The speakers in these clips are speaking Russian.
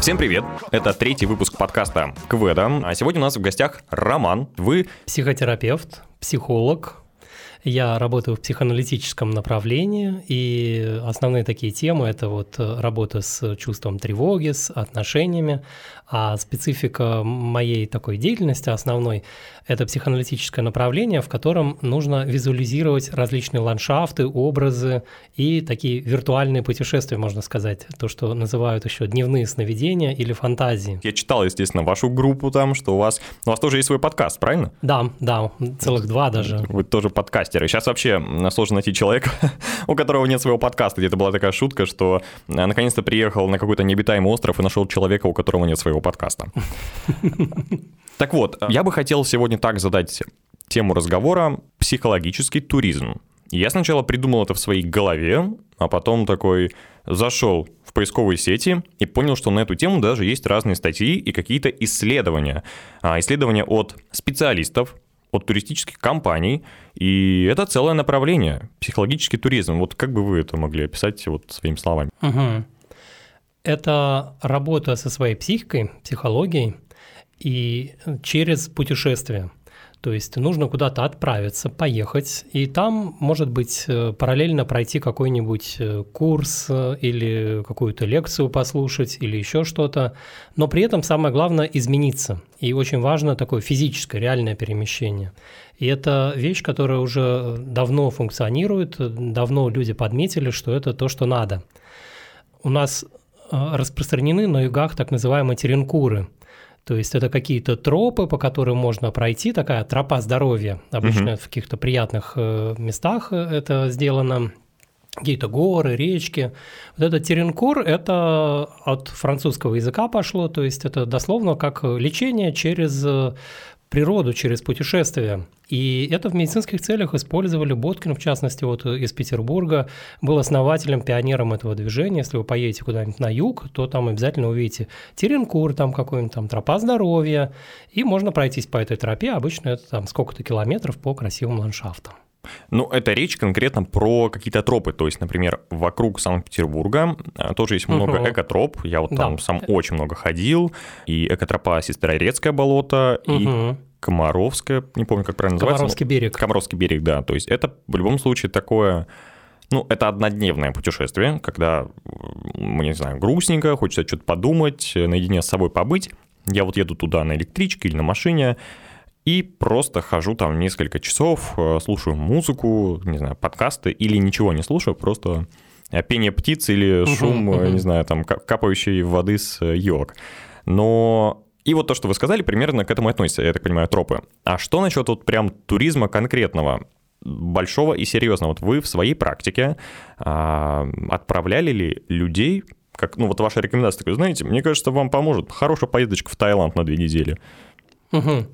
Всем привет! Это третий выпуск подкаста Кведа. А сегодня у нас в гостях Роман. Вы психотерапевт, психолог, я работаю в психоаналитическом направлении, и основные такие темы – это вот работа с чувством тревоги, с отношениями, а специфика моей такой деятельности основной – это психоаналитическое направление, в котором нужно визуализировать различные ландшафты, образы и такие виртуальные путешествия, можно сказать, то, что называют еще дневные сновидения или фантазии. Я читал, естественно, вашу группу там, что у вас, у вас тоже есть свой подкаст, правильно? Да, да, целых два даже. Вы тоже подкастеры. Сейчас вообще сложно найти человека, у которого нет своего подкаста. Где-то была такая шутка, что э, наконец-то приехал на какой-то необитаемый остров и нашел человека, у которого нет своего подкаста. Так вот, я бы хотел сегодня так задать тему разговора «психологический туризм». Я сначала придумал это в своей голове, а потом такой зашел в поисковые сети и понял, что на эту тему даже есть разные статьи и какие-то исследования. А, исследования от специалистов, от туристических компаний, и это целое направление, психологический туризм. Вот как бы вы это могли описать вот своими словами? Угу. Это работа со своей психикой, психологией и через путешествие. То есть нужно куда-то отправиться, поехать, и там, может быть, э, параллельно пройти какой-нибудь э, курс э, или какую-то лекцию послушать или еще что-то, но при этом самое главное – измениться. И очень важно такое физическое, реальное перемещение. И это вещь, которая уже давно функционирует, давно люди подметили, что это то, что надо. У нас распространены на югах так называемые теренкуры – то есть это какие-то тропы, по которым можно пройти, такая тропа здоровья. Обычно угу. в каких-то приятных э, местах э, это сделано какие-то горы, речки. Вот этот теренкур – это от французского языка пошло, то есть это дословно как лечение через э, природу через путешествия. И это в медицинских целях использовали Боткин, в частности, вот из Петербурга, был основателем, пионером этого движения. Если вы поедете куда-нибудь на юг, то там обязательно увидите Теренкур, там какой-нибудь там тропа здоровья, и можно пройтись по этой тропе, обычно это там сколько-то километров по красивым ландшафтам. Ну, это речь конкретно про какие-то тропы. То есть, например, вокруг Санкт-Петербурга а, тоже есть много угу. экотроп. Я вот да. там сам очень много ходил. И экотропа Сестрорецкое болото, угу. и Комаровское, не помню, как правильно называется. Комаровский берег. Комаровский берег, да. То есть это в любом случае такое... Ну, это однодневное путешествие, когда, не знаю, грустненько, хочется что-то подумать, наедине с собой побыть. Я вот еду туда на электричке или на машине, и просто хожу там несколько часов, э, слушаю музыку, не знаю, подкасты или ничего не слушаю, просто э, пение птиц или шум, uh-huh, uh-huh. не знаю, там капающей воды с елок. Но и вот то, что вы сказали, примерно к этому относится, я так понимаю, тропы. А что насчет вот прям туризма конкретного? большого и серьезного. Вот вы в своей практике а, отправляли ли людей, как, ну вот ваша рекомендация такая, знаете, мне кажется, вам поможет хорошая поездочка в Таиланд на две недели. Угу.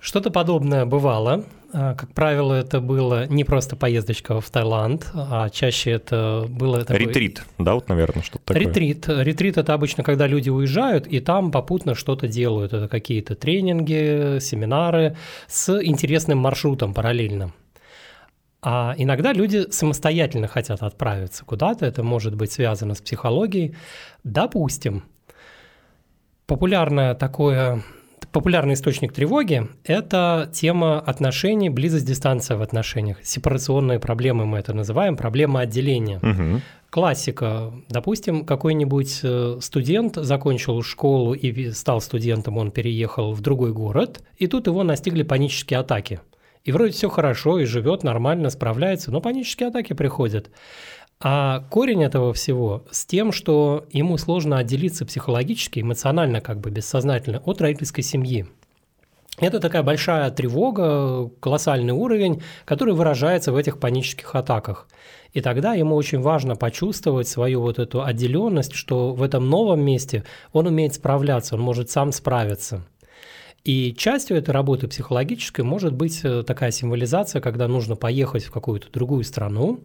Что-то подобное бывало. А, как правило, это было не просто поездочка в Таиланд, а чаще это было... Такой... Ретрит, да, вот, наверное, что-то такое. Ретрит. Ретрит – это обычно, когда люди уезжают, и там попутно что-то делают. Это какие-то тренинги, семинары с интересным маршрутом параллельно. А иногда люди самостоятельно хотят отправиться куда-то, это может быть связано с психологией. Допустим, популярное такое Популярный источник тревоги – это тема отношений, близость, дистанция в отношениях. Сепарационные проблемы мы это называем, проблема отделения. Угу. Классика. Допустим, какой-нибудь э, студент закончил школу и стал студентом, он переехал в другой город, и тут его настигли панические атаки. И вроде все хорошо, и живет нормально, справляется, но панические атаки приходят. А корень этого всего с тем, что ему сложно отделиться психологически, эмоционально, как бы бессознательно от родительской семьи. Это такая большая тревога, колоссальный уровень, который выражается в этих панических атаках. И тогда ему очень важно почувствовать свою вот эту отделенность, что в этом новом месте он умеет справляться, он может сам справиться. И частью этой работы психологической может быть э, такая символизация, когда нужно поехать в какую-то другую страну,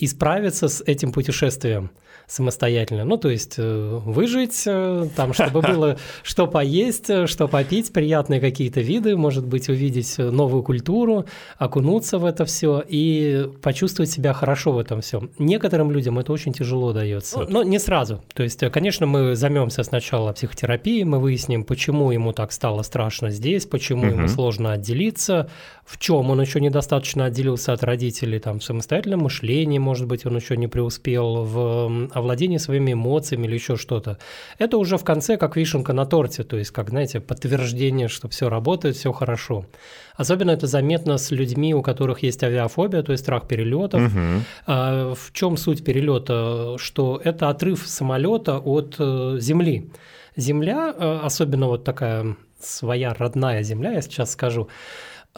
и справиться с этим путешествием самостоятельно. Ну, то есть э, выжить, э, там, чтобы было что поесть, э, что попить, приятные какие-то виды, может быть, увидеть новую культуру, окунуться в это все и почувствовать себя хорошо в этом всем. Некоторым людям это очень тяжело дается, но не сразу. То есть, конечно, мы займемся сначала психотерапией, мы выясним, почему ему так стало страшно здесь, почему угу. ему сложно отделиться, в чем он еще недостаточно отделился от родителей, там, в самостоятельном мышлении, может быть, он еще не преуспел в овладении своими эмоциями или еще что-то. Это уже в конце как вишенка на торте, то есть, как, знаете, подтверждение, что все работает, все хорошо. Особенно это заметно с людьми, у которых есть авиафобия, то есть страх перелетов. Угу. А, в чем суть перелета? Что это отрыв самолета от э, земли. Земля, э, особенно вот такая своя родная земля, я сейчас скажу,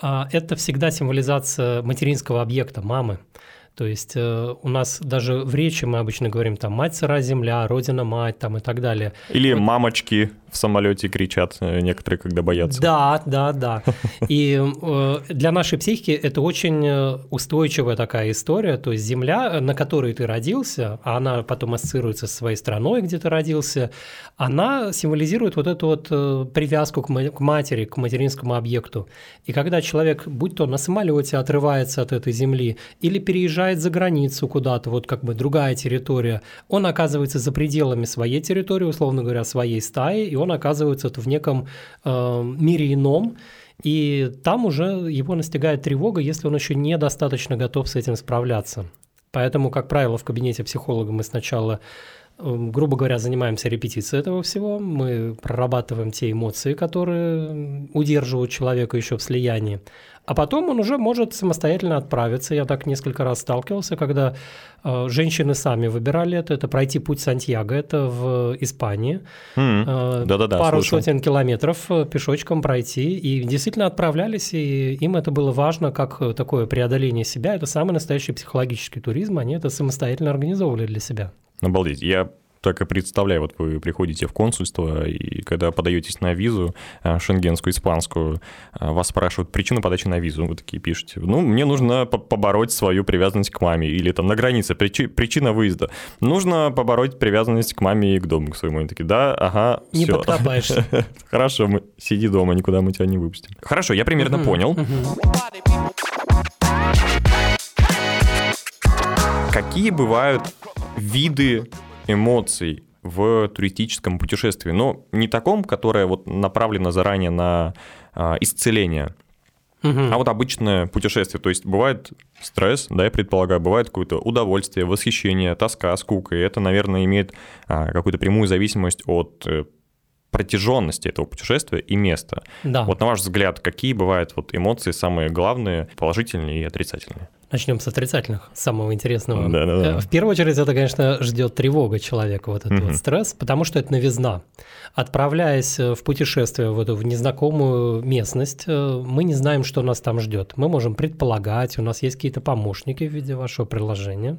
а, это всегда символизация материнского объекта, мамы. То есть э, у нас даже в речи мы обычно говорим там «мать сыра земля», «родина мать» там и так далее. Или вот. «мамочки» в самолете кричат э, некоторые, когда боятся. Да, да, да. И э, для нашей психики это очень э, устойчивая такая история. То есть земля, на которой ты родился, а она потом ассоциируется с своей страной, где ты родился, она символизирует вот эту вот привязку к матери, к материнскому объекту. И когда человек, будь то на самолете отрывается от этой земли или переезжает за границу куда-то, вот как бы другая территория, он оказывается за пределами своей территории, условно говоря, своей стаи, и он оказывается в неком э, мире ином, и там уже его настигает тревога, если он еще недостаточно готов с этим справляться. Поэтому, как правило, в кабинете психолога мы сначала э, грубо говоря, занимаемся репетицией этого всего, мы прорабатываем те эмоции, которые удерживают человека еще в слиянии, а потом он уже может самостоятельно отправиться. Я так несколько раз сталкивался, когда э, женщины сами выбирали это. Это пройти путь Сантьяго, это в Испании. Mm. Э, Да-да-да, пару слушал. сотен километров э, пешочком пройти. И действительно отправлялись, и им это было важно, как такое преодоление себя. Это самый настоящий психологический туризм. Они это самостоятельно организовывали для себя. Обалдеть. Я так и представляю, вот вы приходите в консульство, и когда подаетесь на визу а, шенгенскую, испанскую, а, вас спрашивают причину подачи на визу, вы такие пишете, ну, мне нужно побороть свою привязанность к маме, или там на границе, причина выезда, нужно побороть привязанность к маме и к дому к своему. Они такие, да, ага, Не все. подкопаешься. Хорошо, мы, сиди дома, никуда мы тебя не выпустим. Хорошо, я примерно понял. Какие бывают виды эмоций в туристическом путешествии, но не таком, которое вот направлено заранее на а, исцеление, угу. а вот обычное путешествие. То есть бывает стресс, да, я предполагаю, бывает какое-то удовольствие, восхищение, тоска, скука, и это, наверное, имеет а, какую-то прямую зависимость от э, протяженности этого путешествия и места. Да. Вот на ваш взгляд, какие бывают вот эмоции самые главные, положительные и отрицательные? Начнем с отрицательных, самого интересного. Да, да, да. В первую очередь это, конечно, ждет тревога человека, вот этот угу. вот стресс, потому что это новизна. Отправляясь в путешествие в эту в незнакомую местность, э, мы не знаем, что нас там ждет. Мы можем предполагать, у нас есть какие-то помощники в виде вашего приложения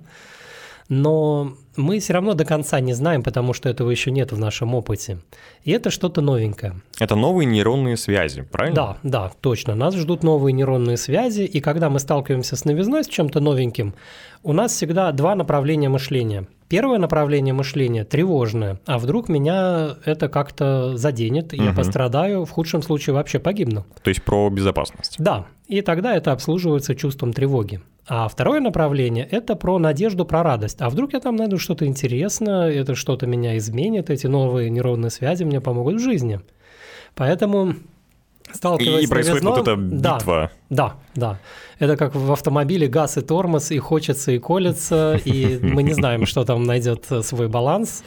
но мы все равно до конца не знаем, потому что этого еще нет в нашем опыте. И это что-то новенькое. Это новые нейронные связи, правильно? Да, да, точно. Нас ждут новые нейронные связи, и когда мы сталкиваемся с новизной, с чем-то новеньким, у нас всегда два направления мышления. Первое направление мышления тревожное, а вдруг меня это как-то заденет, и угу. я пострадаю, в худшем случае вообще погибну. То есть про безопасность. Да, и тогда это обслуживается чувством тревоги. А второе направление – это про надежду, про радость. А вдруг я там найду что-то интересное, это что-то меня изменит, эти новые нейронные связи мне помогут в жизни. Поэтому сталкиваясь и, и происходит новизной, вот эта битва. Да, да, да. Это как в автомобиле газ и тормоз, и хочется, и колется, и мы не знаем, что там найдет свой баланс,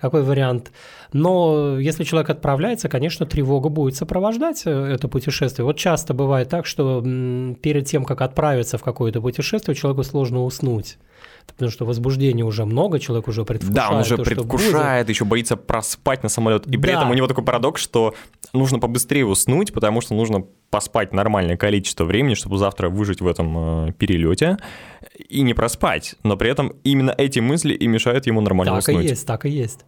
какой вариант. Но если человек отправляется, конечно, тревога будет сопровождать э, это путешествие. Вот часто бывает так, что перед тем, как отправиться в какое-то путешествие, человеку сложно уснуть. Потому что возбуждения уже много, человек уже предвкушает. Да, он уже то, предвкушает, еще боится проспать на самолет. И при да. этом у него такой парадокс, что нужно побыстрее уснуть, потому что нужно поспать нормальное количество времени, чтобы завтра выжить в этом э, перелете и не проспать. Но при этом именно эти мысли и мешают ему нормально так уснуть. Так и есть, так и есть.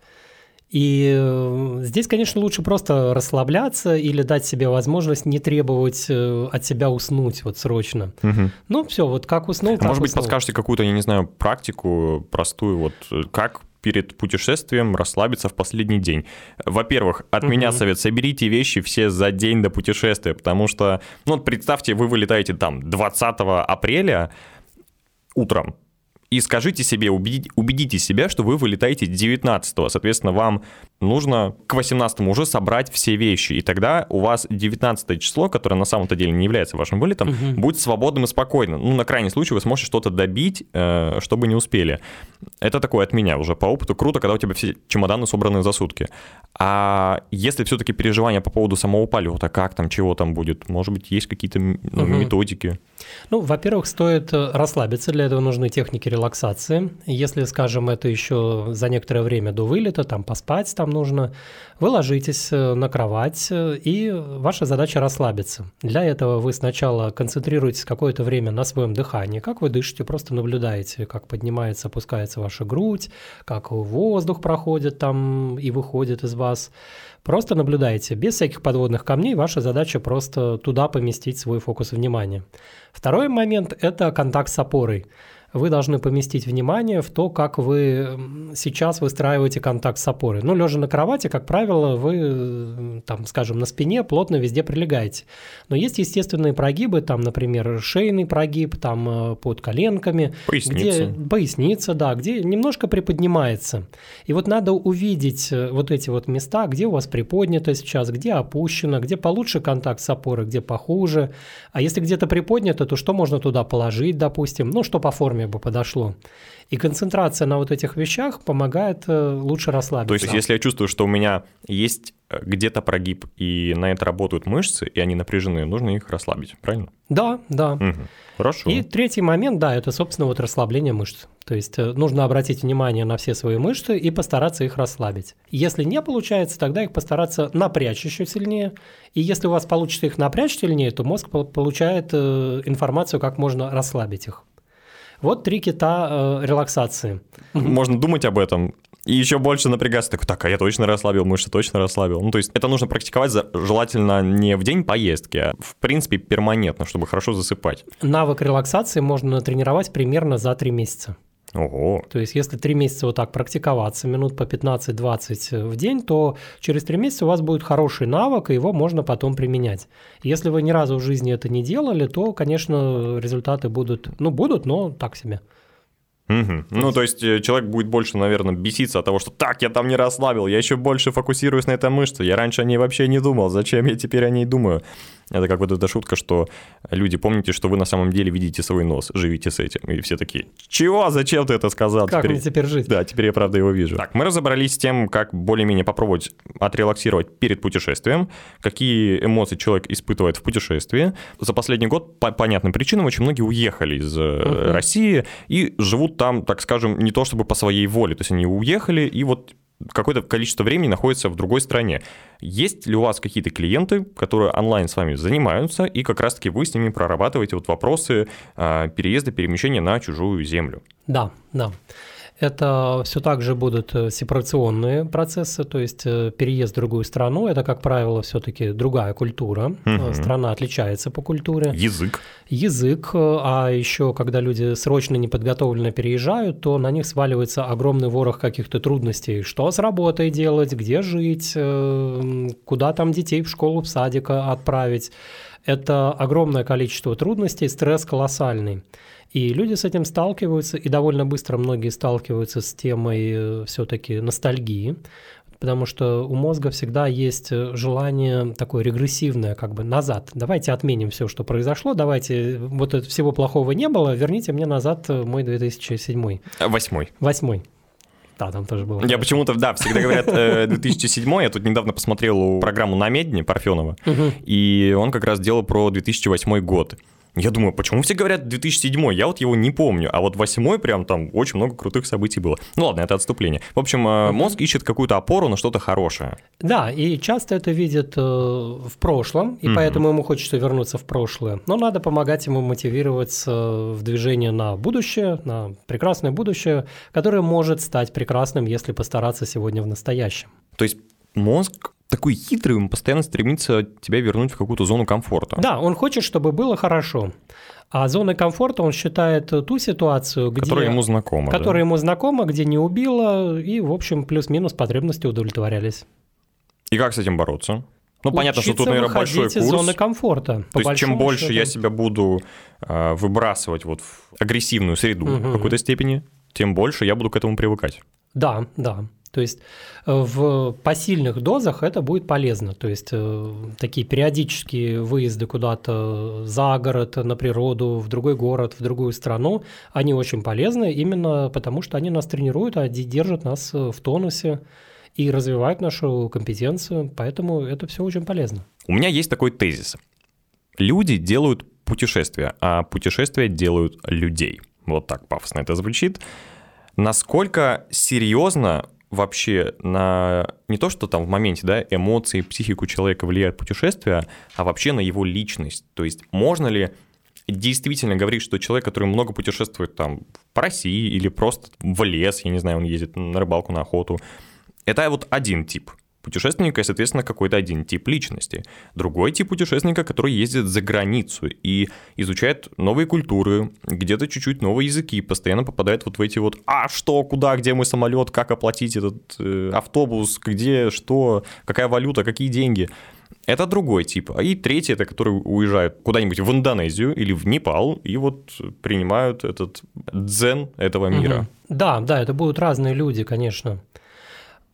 И э, здесь, конечно, лучше просто расслабляться или дать себе возможность не требовать э, от себя уснуть вот срочно. Мгм. Ну, все, вот как уснул, А так может быть, уснул. подскажете какую-то, я не знаю, практику простую, вот э, как перед путешествием расслабиться в последний день. Во-первых, от меня Мгм. совет, соберите вещи все за день до путешествия, потому что, ну представьте, вы вылетаете там 20 апреля утром, и скажите себе, убедите, убедите себя, что вы вылетаете 19 Соответственно, вам нужно к 18 уже собрать все вещи. И тогда у вас 19 число, которое на самом-то деле не является вашим вылетом, Мгм. будет свободным и спокойным. Ну, на крайний случай вы сможете что-то добить, э, чтобы не успели. Это такое от меня уже по опыту. Круто, когда у тебя все чемоданы собраны за сутки. А если все-таки переживания по поводу самого полета, как там, чего там будет, может быть, есть какие-то ну, Мгм. методики? Ну, во-первых, стоит э, расслабиться, для этого нужны техники релаксации. Если, скажем, это еще за некоторое время до вылета, там поспать там нужно, вы ложитесь э, на кровать, э, и ваша задача расслабиться. Для этого вы сначала концентрируетесь какое-то время на своем дыхании, как вы дышите, просто наблюдаете, как поднимается, опускается ваша грудь, как воздух проходит там и выходит из вас. Просто наблюдайте, без всяких подводных камней, ваша задача просто туда поместить свой фокус внимания. Второй момент – это контакт с опорой. Вы должны поместить внимание в то, как вы сейчас выстраиваете контакт с опорой. Ну, лежа на кровати, как правило, вы, там, скажем, на спине плотно везде прилегаете. Но есть естественные прогибы, там, например, шейный прогиб, там, э, под коленками, Поясница. где поясница, да, где немножко приподнимается. И вот надо увидеть э, вот эти вот места, где у вас приподнято сейчас, где опущено, где получше контакт с опорой, где похуже. А если где-то приподнято, то что можно туда положить, допустим, ну, что по форме бы подошло. И концентрация на вот этих вещах помогает э, лучше То расслабиться. есть, если я чувствую, что у меня есть э, где-то прогиб, и на это работают мышцы, и они напряжены, нужно их расслабить, правильно? Да, да. Мгм. Хорошо. И третий момент, да, это, собственно, вот расслабление мышц. То есть э, нужно обратить внимание на все свои мышцы и постараться их расслабить. Если не получается, тогда их постараться напрячь еще сильнее. И если у вас получится их напрячь сильнее, то мозг пол- получает информацию, как можно расслабить их. Вот три кита э, релаксации. Можно думать об этом и еще больше напрягаться. Так, так, а я точно расслабил, мышцы точно расслабил. Ну, то есть это нужно практиковать за- желательно не в день поездки, а в принципе перманентно, чтобы хорошо засыпать. Навык релаксации можно натренировать примерно за три месяца. Ого. То есть, если три месяца вот так практиковаться, минут по 15-20 в день, то через три месяца у вас будет хороший навык, и его можно потом применять. Если вы ни разу в жизни это не делали, то, конечно, результаты будут, ну, будут, но так себе. Мгм. Ну, то есть э, человек будет больше, наверное, беситься от того, что так, я там не расслабил, я еще больше фокусируюсь на этой мышце, я раньше о ней вообще не думал, зачем я теперь о ней думаю? Это как вот эта шутка, что люди, помните, что вы на самом деле видите свой нос, живите с этим. И все такие, чего, зачем ты это сказал? Как Теперь- мне теперь жить? Да, теперь я правда его вижу. Так, мы разобрались с тем, как более-менее попробовать отрелаксировать перед путешествием, какие эмоции человек испытывает в путешествии. За последний год по понятным причинам очень многие уехали из Мгм. России и живут там, так скажем, не то чтобы по своей воле. То есть они уехали и вот какое-то количество времени находятся в другой стране. Есть ли у вас какие-то клиенты, которые онлайн с вами занимаются, и как раз-таки вы с ними прорабатываете вот вопросы а, переезда, перемещения на чужую землю? Да, да. Это все так же будут э, сепарационные процессы, то есть э, переезд в другую страну, это, как правило, все-таки другая культура. Мгм. Страна отличается по культуре. Язык. язык, а еще когда люди срочно неподготовленно переезжают, то на них сваливается огромный ворох каких-то трудностей. Что с работой делать, где жить, куда там детей в школу, в садик отправить. Это огромное количество трудностей, стресс колоссальный. И люди с этим сталкиваются, и довольно быстро многие сталкиваются с темой все-таки ностальгии, потому что у мозга всегда есть э, желание такое регрессивное, как бы назад. Давайте отменим все, что произошло, давайте, вот это всего плохого не было, верните мне назад э, мой 2007, Восьмой. восьмой. Да, там тоже было. Я почему-то, да, всегда говорят э, 2007 Я тут недавно посмотрел программу на Медне Парфенова, и он как раз делал про 2008 год. Я думаю, почему все говорят 2007 Я вот его не помню, а вот 8 прям там очень много крутых событий было. Ну ладно, это отступление. В общем, э, мозг ищет какую-то опору на что-то хорошее. Да, и часто это видят э, в прошлом, и Мгм. поэтому ему хочется вернуться в прошлое. Но надо помогать ему мотивироваться в движение на будущее, на прекрасное будущее, которое может стать прекрасным, если постараться сегодня в настоящем. То есть мозг такой хитрый, он постоянно стремится тебя вернуть в какую-то зону комфорта. Да, он хочет, чтобы было хорошо. А зоной комфорта он считает ту ситуацию, где... Которая ему знакома. Которая да? ему знакома, где не убила, и, в общем, плюс-минус потребности удовлетворялись. И как с этим бороться? Ну, понятно, что тут, наверное, большой курс. из зоны комфорта. То есть, чем больше счету. я себя буду э, выбрасывать вот в агрессивную среду угу. в какой-то степени, тем больше я буду к этому привыкать. Да, да. То есть э, в посильных дозах это будет полезно. То есть э, такие периодические выезды куда-то за город, на природу, в другой город, в другую страну, они очень полезны именно потому, что они нас тренируют, а держат нас э, в тонусе и развивают нашу компетенцию. Поэтому это все очень полезно. У меня есть такой тезис. Люди делают путешествия, а путешествия делают людей. Вот так пафосно это звучит. Насколько серьезно вообще на не то, что там в моменте, да, эмоции, психику человека влияет путешествие, а вообще на его личность. То есть можно ли действительно говорить, что человек, который много путешествует там по России или просто в лес, я не знаю, он ездит на рыбалку, на охоту, это вот один тип путешественника, соответственно, какой-то один тип личности. Другой тип путешественника, который ездит за границу и изучает новые культуры, где-то чуть-чуть новые языки, постоянно попадает вот в эти вот «а что, куда, где мой самолет, как оплатить этот э, автобус, где, что, какая валюта, какие деньги». Это другой тип. А и третий, это который уезжают куда-нибудь в Индонезию или в Непал и вот принимают этот дзен этого мира. Угу. Да, да, это будут разные люди, конечно.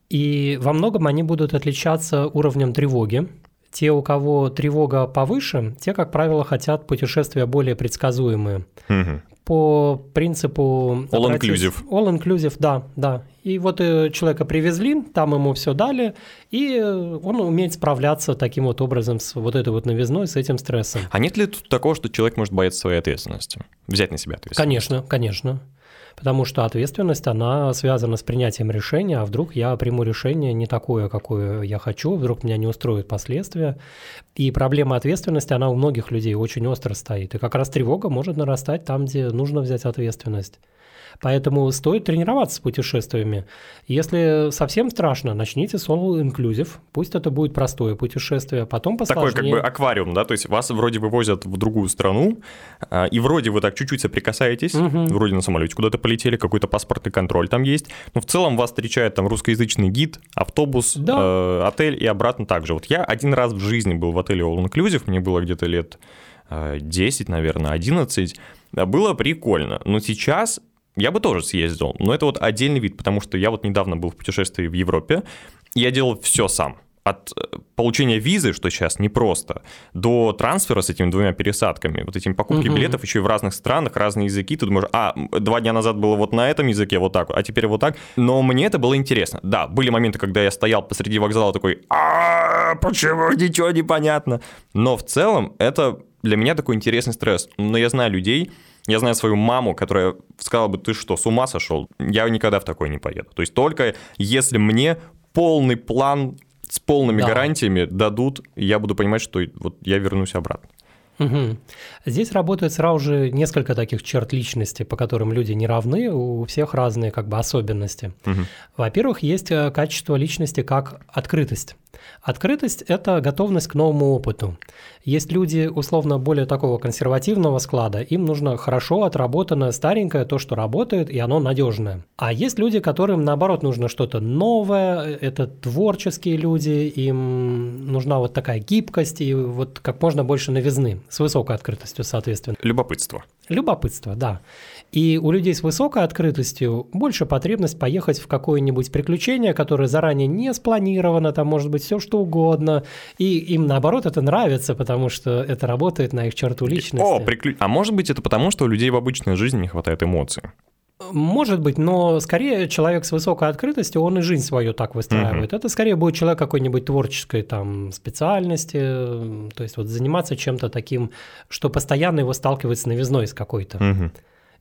И во многом они будут отличаться уровнем тревоги. Те, у кого тревога повыше, те, как правило, хотят путешествия более предсказуемые. Угу. По принципу... All inclusive. All inclusive, да, да. И вот э, человека привезли, там ему все дали, и он умеет справляться таким вот образом с вот этой вот новизной, с этим стрессом. А нет ли тут такого, что человек может бояться своей ответственности? Взять на себя ответственность? Конечно, конечно потому что ответственность, она связана с принятием решения, а вдруг я приму решение не такое, какое я хочу, вдруг меня не устроят последствия. И проблема ответственности, она у многих людей очень остро стоит. И как раз тревога может нарастать там, где нужно взять ответственность. Поэтому стоит тренироваться с путешествиями. Если совсем страшно, начните с All Inclusive. Пусть это будет простое путешествие, потом посложнее. Такой как бы аквариум, да? То есть вас вроде вывозят в другую страну, а, и вроде вы так чуть-чуть соприкасаетесь, угу. вроде на самолете куда-то полетели, какой-то паспортный контроль там есть, но в целом вас встречает там русскоязычный гид, автобус, да. э, отель и обратно также. Вот я один раз в жизни был в отеле All Inclusive, мне было где-то лет 10, э, наверное, 11, было прикольно. Но сейчас я бы тоже съездил, но это вот отдельный вид, потому что я вот недавно был в путешествии в Европе, и я делал все сам. От э, получения визы, что сейчас непросто, до трансфера с этими двумя пересадками, вот этими покупки угу. билетов еще и в разных странах, разные языки. Ты думаешь, а, два дня назад было вот на этом языке вот так, а теперь вот так. Но мне это было интересно. Да, были моменты, когда я стоял посреди вокзала такой, а почему ничего не понятно? Но в целом это для меня такой интересный стресс. Но я знаю людей, я знаю свою маму, которая сказала бы, ты что, с ума сошел? Я никогда в такой не поеду. То есть только если мне полный план с полными да. гарантиями дадут, я буду понимать, что вот я вернусь обратно. Угу. Здесь работает сразу же несколько таких черт личности, по которым люди не равны, у всех разные как бы особенности. Угу. Во-первых, есть э, качество личности как открытость. Открытость – это готовность к новому опыту. Есть люди, условно, более такого консервативного склада, им нужно хорошо отработанное старенькое, то, что работает, и оно надежное. А есть люди, которым, наоборот, нужно что-то новое, это творческие люди, им нужна вот такая гибкость и вот как можно больше новизны, с высокой открытостью, соответственно. Любопытство. Любопытство, да. И у людей с высокой открытостью больше потребность поехать в какое-нибудь приключение, которое заранее не спланировано, там может быть все что угодно, и им наоборот это нравится, потому что это работает на их черту личности. О, приклю... А может быть это потому, что у людей в обычной жизни не хватает эмоций? Может быть, но скорее человек с высокой открытостью, он и жизнь свою так выстраивает. Uh-huh. Это скорее будет человек какой-нибудь творческой там специальности, то есть вот заниматься чем-то таким, что постоянно его сталкивает с новизной с какой-то. Uh-huh.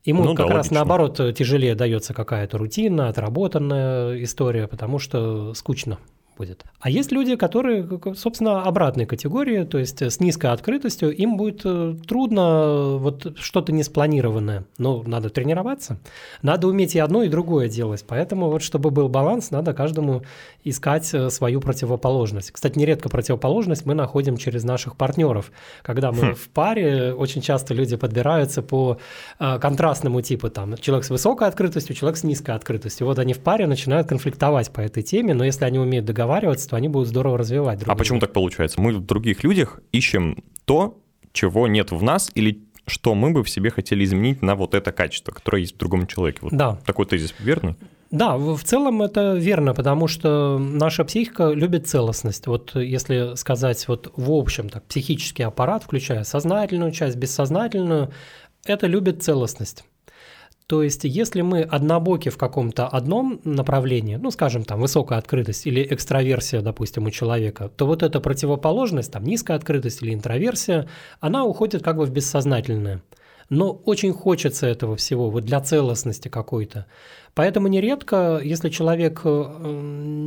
Ему ну, как да, раз логично. наоборот тяжелее дается какая-то рутина, отработанная история, потому что скучно будет. А есть люди, которые, собственно, обратной категории, то есть с низкой открытостью, им будет э, трудно вот что-то неспланированное. Но надо тренироваться. Надо уметь и одно, и другое делать. Поэтому вот чтобы был баланс, надо каждому искать э, свою противоположность. Кстати, нередко противоположность мы находим через наших партнеров. Когда мы хм. в паре, очень часто люди подбираются по э, контрастному типу. Там человек с высокой открытостью, человек с низкой открытостью. Вот они в паре начинают конфликтовать по этой теме, но если они умеют договариваться, договариваться, то они будут здорово развивать друг А почему так получается? Мы в других людях ищем то, чего нет в нас, или что мы бы в себе хотели изменить на вот это качество, которое есть в другом человеке. Вот да. Такой тезис верный? Да, в целом это верно, потому что наша психика любит целостность. Вот если сказать вот в общем так, психический аппарат, включая сознательную часть, бессознательную, это любит целостность. То есть, если мы однобоки в каком-то одном направлении, ну, скажем, там, высокая открытость или экстраверсия, допустим, у человека, то вот эта противоположность, там, низкая открытость или интроверсия, она уходит как бы в бессознательное. Но очень хочется этого всего, вот для целостности какой-то. Поэтому нередко, если человек э,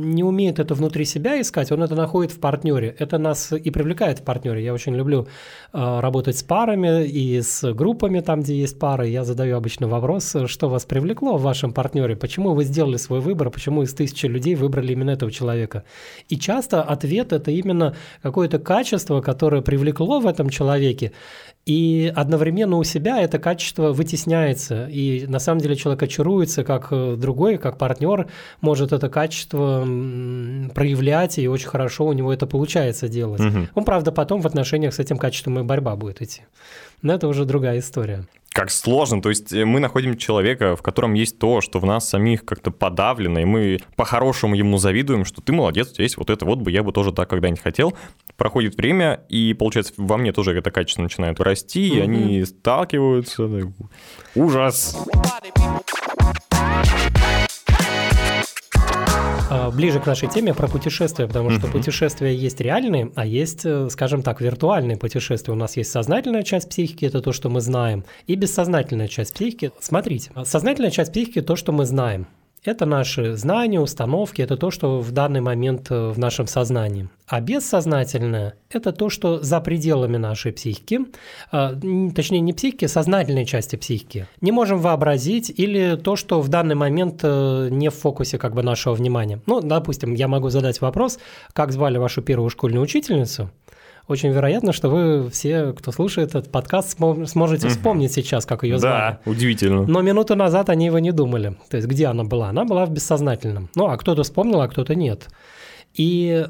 не умеет это внутри себя искать, он это находит в партнере. Это нас и привлекает в партнере. Я очень люблю э, работать с парами и с группами, там, где есть пары. Я задаю обычно вопрос, что вас привлекло в вашем партнере, почему вы сделали свой выбор, почему из тысячи людей выбрали именно этого человека. И часто ответ – это именно какое-то качество, которое привлекло в этом человеке, и одновременно у себя это качество вытесняется. И на самом деле человек очаруется, как э, другой, как партнер может это качество проявлять, и очень хорошо у него это получается делать. Угу. Он, правда, потом в отношениях с этим качеством и борьба будет идти. Но это уже другая история как сложно. То есть э, мы находим человека, в котором есть то, что в нас самих как-то подавлено, и мы по-хорошему ему завидуем, что ты молодец, у тебя есть вот это вот бы, я бы тоже так когда-нибудь хотел. Проходит время, и получается, во мне тоже это качество начинает расти, и они сталкиваются. Ужас! Ближе к нашей теме про путешествия, потому что путешествия есть реальные, а есть, э, скажем так, виртуальные путешествия. У нас есть сознательная часть психики, это то, что мы знаем, и бессознательная часть психики. Смотрите, сознательная часть психики – то, что мы знаем. Это наши знания, установки, это то, что в данный момент э, в нашем сознании. А бессознательное – это то, что за пределами нашей психики, а, точнее не психики, сознательной части психики. Не можем вообразить или то, что в данный момент э, не в фокусе как бы нашего внимания. Ну, допустим, я могу задать вопрос, как звали вашу первую школьную учительницу – очень вероятно, что вы все, кто слушает этот подкаст, сможете вспомнить сейчас, как ее звали. Да, удивительно. Но минуту назад они его не думали. То есть где она была? Она была в бессознательном. Ну, а кто-то вспомнил, а кто-то нет. И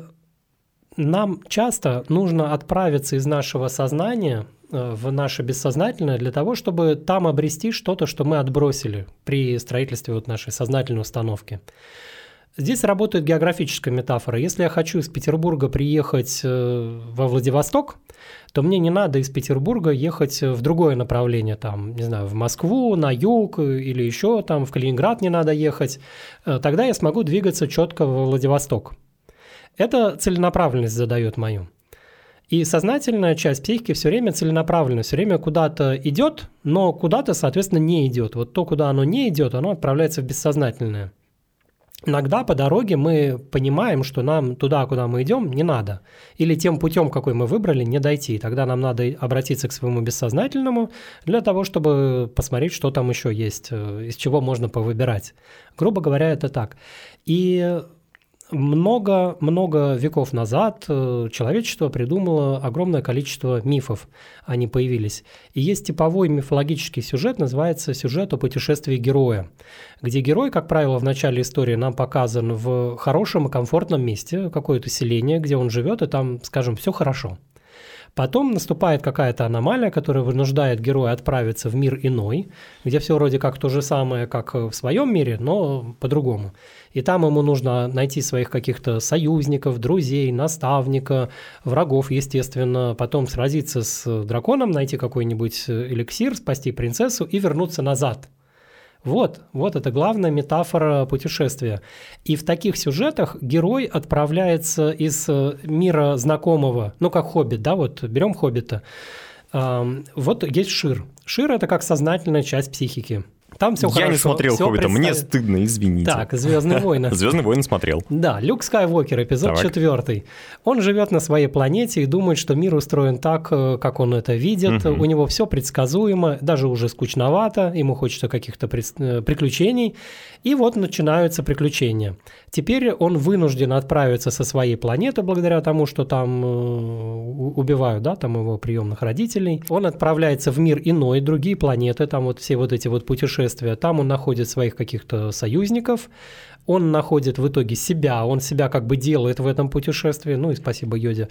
нам часто нужно отправиться из нашего сознания э, в наше бессознательное для того, чтобы там обрести что-то, что мы отбросили при строительстве вот нашей сознательной установки. Здесь работает географическая метафора. Если я хочу из Петербурга приехать э, во Владивосток, то мне не надо из Петербурга ехать в другое направление, там, не знаю, в Москву, на юг или еще там в Калининград не надо ехать. Э, тогда я смогу двигаться четко во Владивосток. Это целенаправленность задает мою. И сознательная часть психики все время целенаправленно, все время куда-то идет, но куда-то, соответственно, не идет. Вот то, куда оно не идет, оно отправляется в бессознательное. Иногда по дороге мы понимаем, что нам туда, куда мы идем, не надо. Или тем путем, какой мы выбрали, не дойти. Тогда нам надо обратиться к своему бессознательному для того, чтобы посмотреть, что там еще есть, э, из чего можно повыбирать. Грубо говоря, это так. И много-много веков назад э, человечество придумало огромное количество мифов, они появились. И есть типовой мифологический сюжет, называется сюжет о путешествии героя, где герой, как правило, в начале истории нам показан в хорошем и комфортном месте, какое-то селение, где он живет, и там, скажем, все хорошо. Потом наступает какая-то аномалия, которая вынуждает героя отправиться в мир иной, где все вроде как то же самое, как в своем мире, но по-другому. И там ему нужно найти своих каких-то союзников, друзей, наставника, врагов, естественно, потом сразиться с драконом, найти какой-нибудь эликсир, спасти принцессу и вернуться назад – вот, вот это главная метафора путешествия. И в таких сюжетах герой отправляется из э, мира знакомого, ну как хоббит, да, вот берем хоббита. Вот есть Шир. Шир – это как сознательная часть психики. Там все Я хорошо. не смотрел Хоббита, мне представ- стыдно, извините. Так, Звездные войны. Звездный войны смотрел. Да, Люк Скайуокер, эпизод Так. четвертый. Он живет на своей планете и думает, что мир устроен так, э, как он это видит. У него все предсказуемо, даже уже скучновато, ему хочется каких-то э, приключений. И вот начинаются приключения. Теперь он вынужден отправиться со своей планеты, благодаря тому, что там э, убивают, да, там его приемных родителей. Он отправляется в мир иной, другие планеты, там вот все вот эти вот путешествия. Там он находит своих каких-то союзников, он находит в итоге себя, он себя как бы делает в этом путешествии, ну и спасибо Йоде.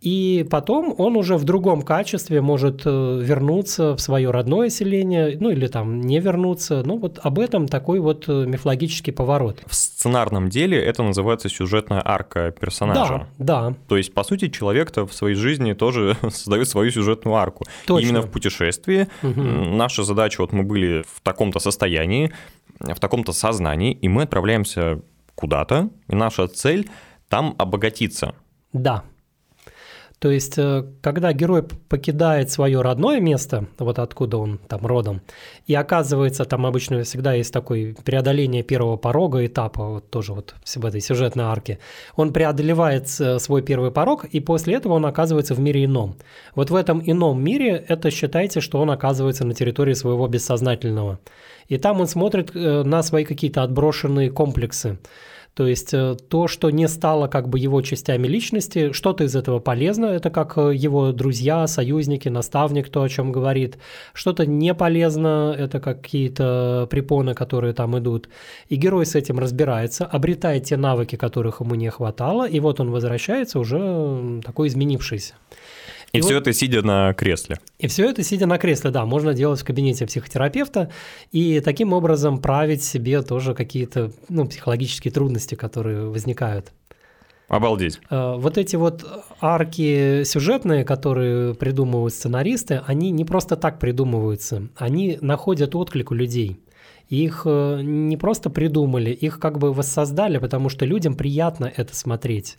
И потом он уже в другом качестве может э, вернуться в свое родное селение, ну или там не вернуться. Ну вот об этом такой вот э, мифологический поворот. В сценарном деле это называется сюжетная арка персонажа. Да, да, То есть, по сути, человек-то в своей жизни тоже создает свою сюжетную арку. Точно. Именно в путешествии м, наша задача, вот мы были в таком-то состоянии, в таком-то сознании, и мы отправляемся куда-то, и наша цель там обогатиться. да. То есть, э, когда герой покидает свое родное место, вот откуда он там родом, и оказывается, там обычно всегда есть такое преодоление первого порога, этапа, вот тоже вот в этой сюжетной арке, он преодолевает э, свой первый порог, и после этого он оказывается в мире ином. Вот в этом ином мире это считайте, что он оказывается на территории своего бессознательного. И там он смотрит э, на свои какие-то отброшенные комплексы. То есть э, то, что не стало как бы его частями личности, что-то из этого полезно, это как э, его друзья, союзники, наставник, то, о чем говорит. Что-то не полезно, это какие-то препоны, которые там идут. И герой с этим разбирается, обретает те навыки, которых ему не хватало, и вот он возвращается уже такой изменившийся. И, И все вот- это сидя на кресле. И все это сидя на кресле, да, можно делать в кабинете психотерапевта и таким образом править себе тоже какие-то ну, психологические трудности, которые возникают. Обалдеть. Э, Вот эти вот арки сюжетные, которые придумывают сценаристы, они не просто так придумываются, они находят отклик у людей. Их э, не просто придумали, их как бы воссоздали, потому что людям приятно это смотреть.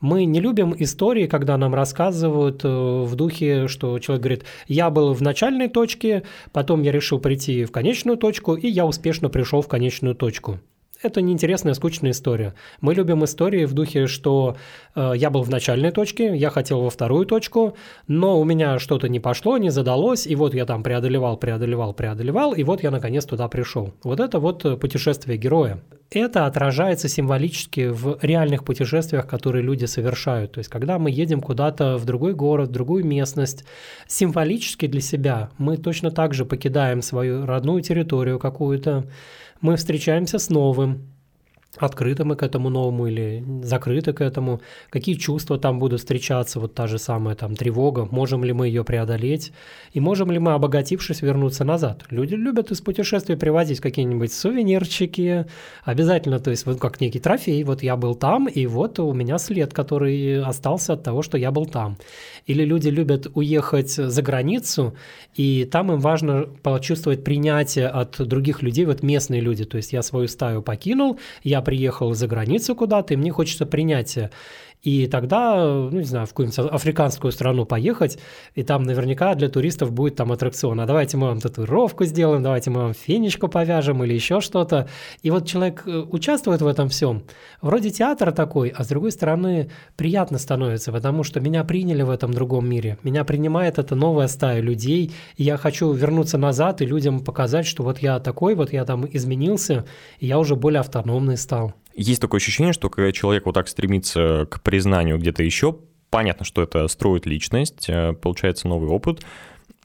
Мы не любим истории, когда нам рассказывают э, в духе, что человек говорит, я был в начальной точке, потом я решил прийти в конечную точку, и я успешно пришел в конечную точку. Это неинтересная, скучная история. Мы любим истории в духе, что э, я был в начальной точке, я хотел во вторую точку, но у меня что-то не пошло, не задалось, и вот я там преодолевал, преодолевал, преодолевал, и вот я наконец туда пришел. Вот это вот э, путешествие героя. Это отражается символически в реальных путешествиях, которые люди совершают. То есть, когда мы едем куда-то в другой город, в другую местность, символически для себя мы точно так же покидаем свою родную территорию какую-то, мы встречаемся с новым, открыты мы к этому новому или закрыты к этому, какие чувства там будут встречаться, вот та же самая там тревога, можем ли мы ее преодолеть, и можем ли мы, обогатившись, вернуться назад. Люди любят из путешествий привозить какие-нибудь сувенирчики, обязательно, то есть вот как некий трофей, вот я был там, и вот у меня след, который остался от того, что я был там. Или люди любят уехать за границу, и там им важно почувствовать принятие от других людей, вот местные люди, то есть я свою стаю покинул, я приехал за границу куда-то, и мне хочется принятия. И тогда, ну, не знаю, в какую-нибудь африканскую страну поехать, и там наверняка для туристов будет там аттракцион. А давайте мы вам татуировку сделаем, давайте мы вам фенечку повяжем или еще что-то. И вот человек э, участвует в этом всем. Вроде театр такой, а с другой стороны приятно становится, потому что меня приняли в этом другом мире. Меня принимает эта новая стая людей, и я хочу вернуться назад и людям показать, что вот я такой, вот я там изменился, и я уже более автономный стал. Есть такое ощущение, что когда человек вот так стремится к признанию где-то еще, понятно, что это строит личность, э, получается новый опыт,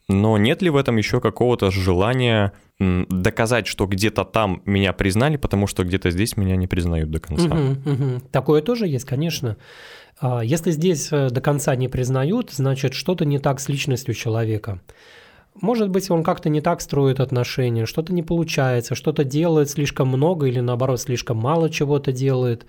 но нет ли в этом еще какого-то желания доказать, что где-то там меня признали, потому что где-то здесь меня не признают до конца? Мгм, мгм. Такое тоже есть, конечно. А, Если здесь э, до конца не признают, значит что-то не так с личностью человека. Может быть, он как-то не так строит отношения, что-то не получается, что-то делает слишком много или наоборот слишком мало чего-то делает.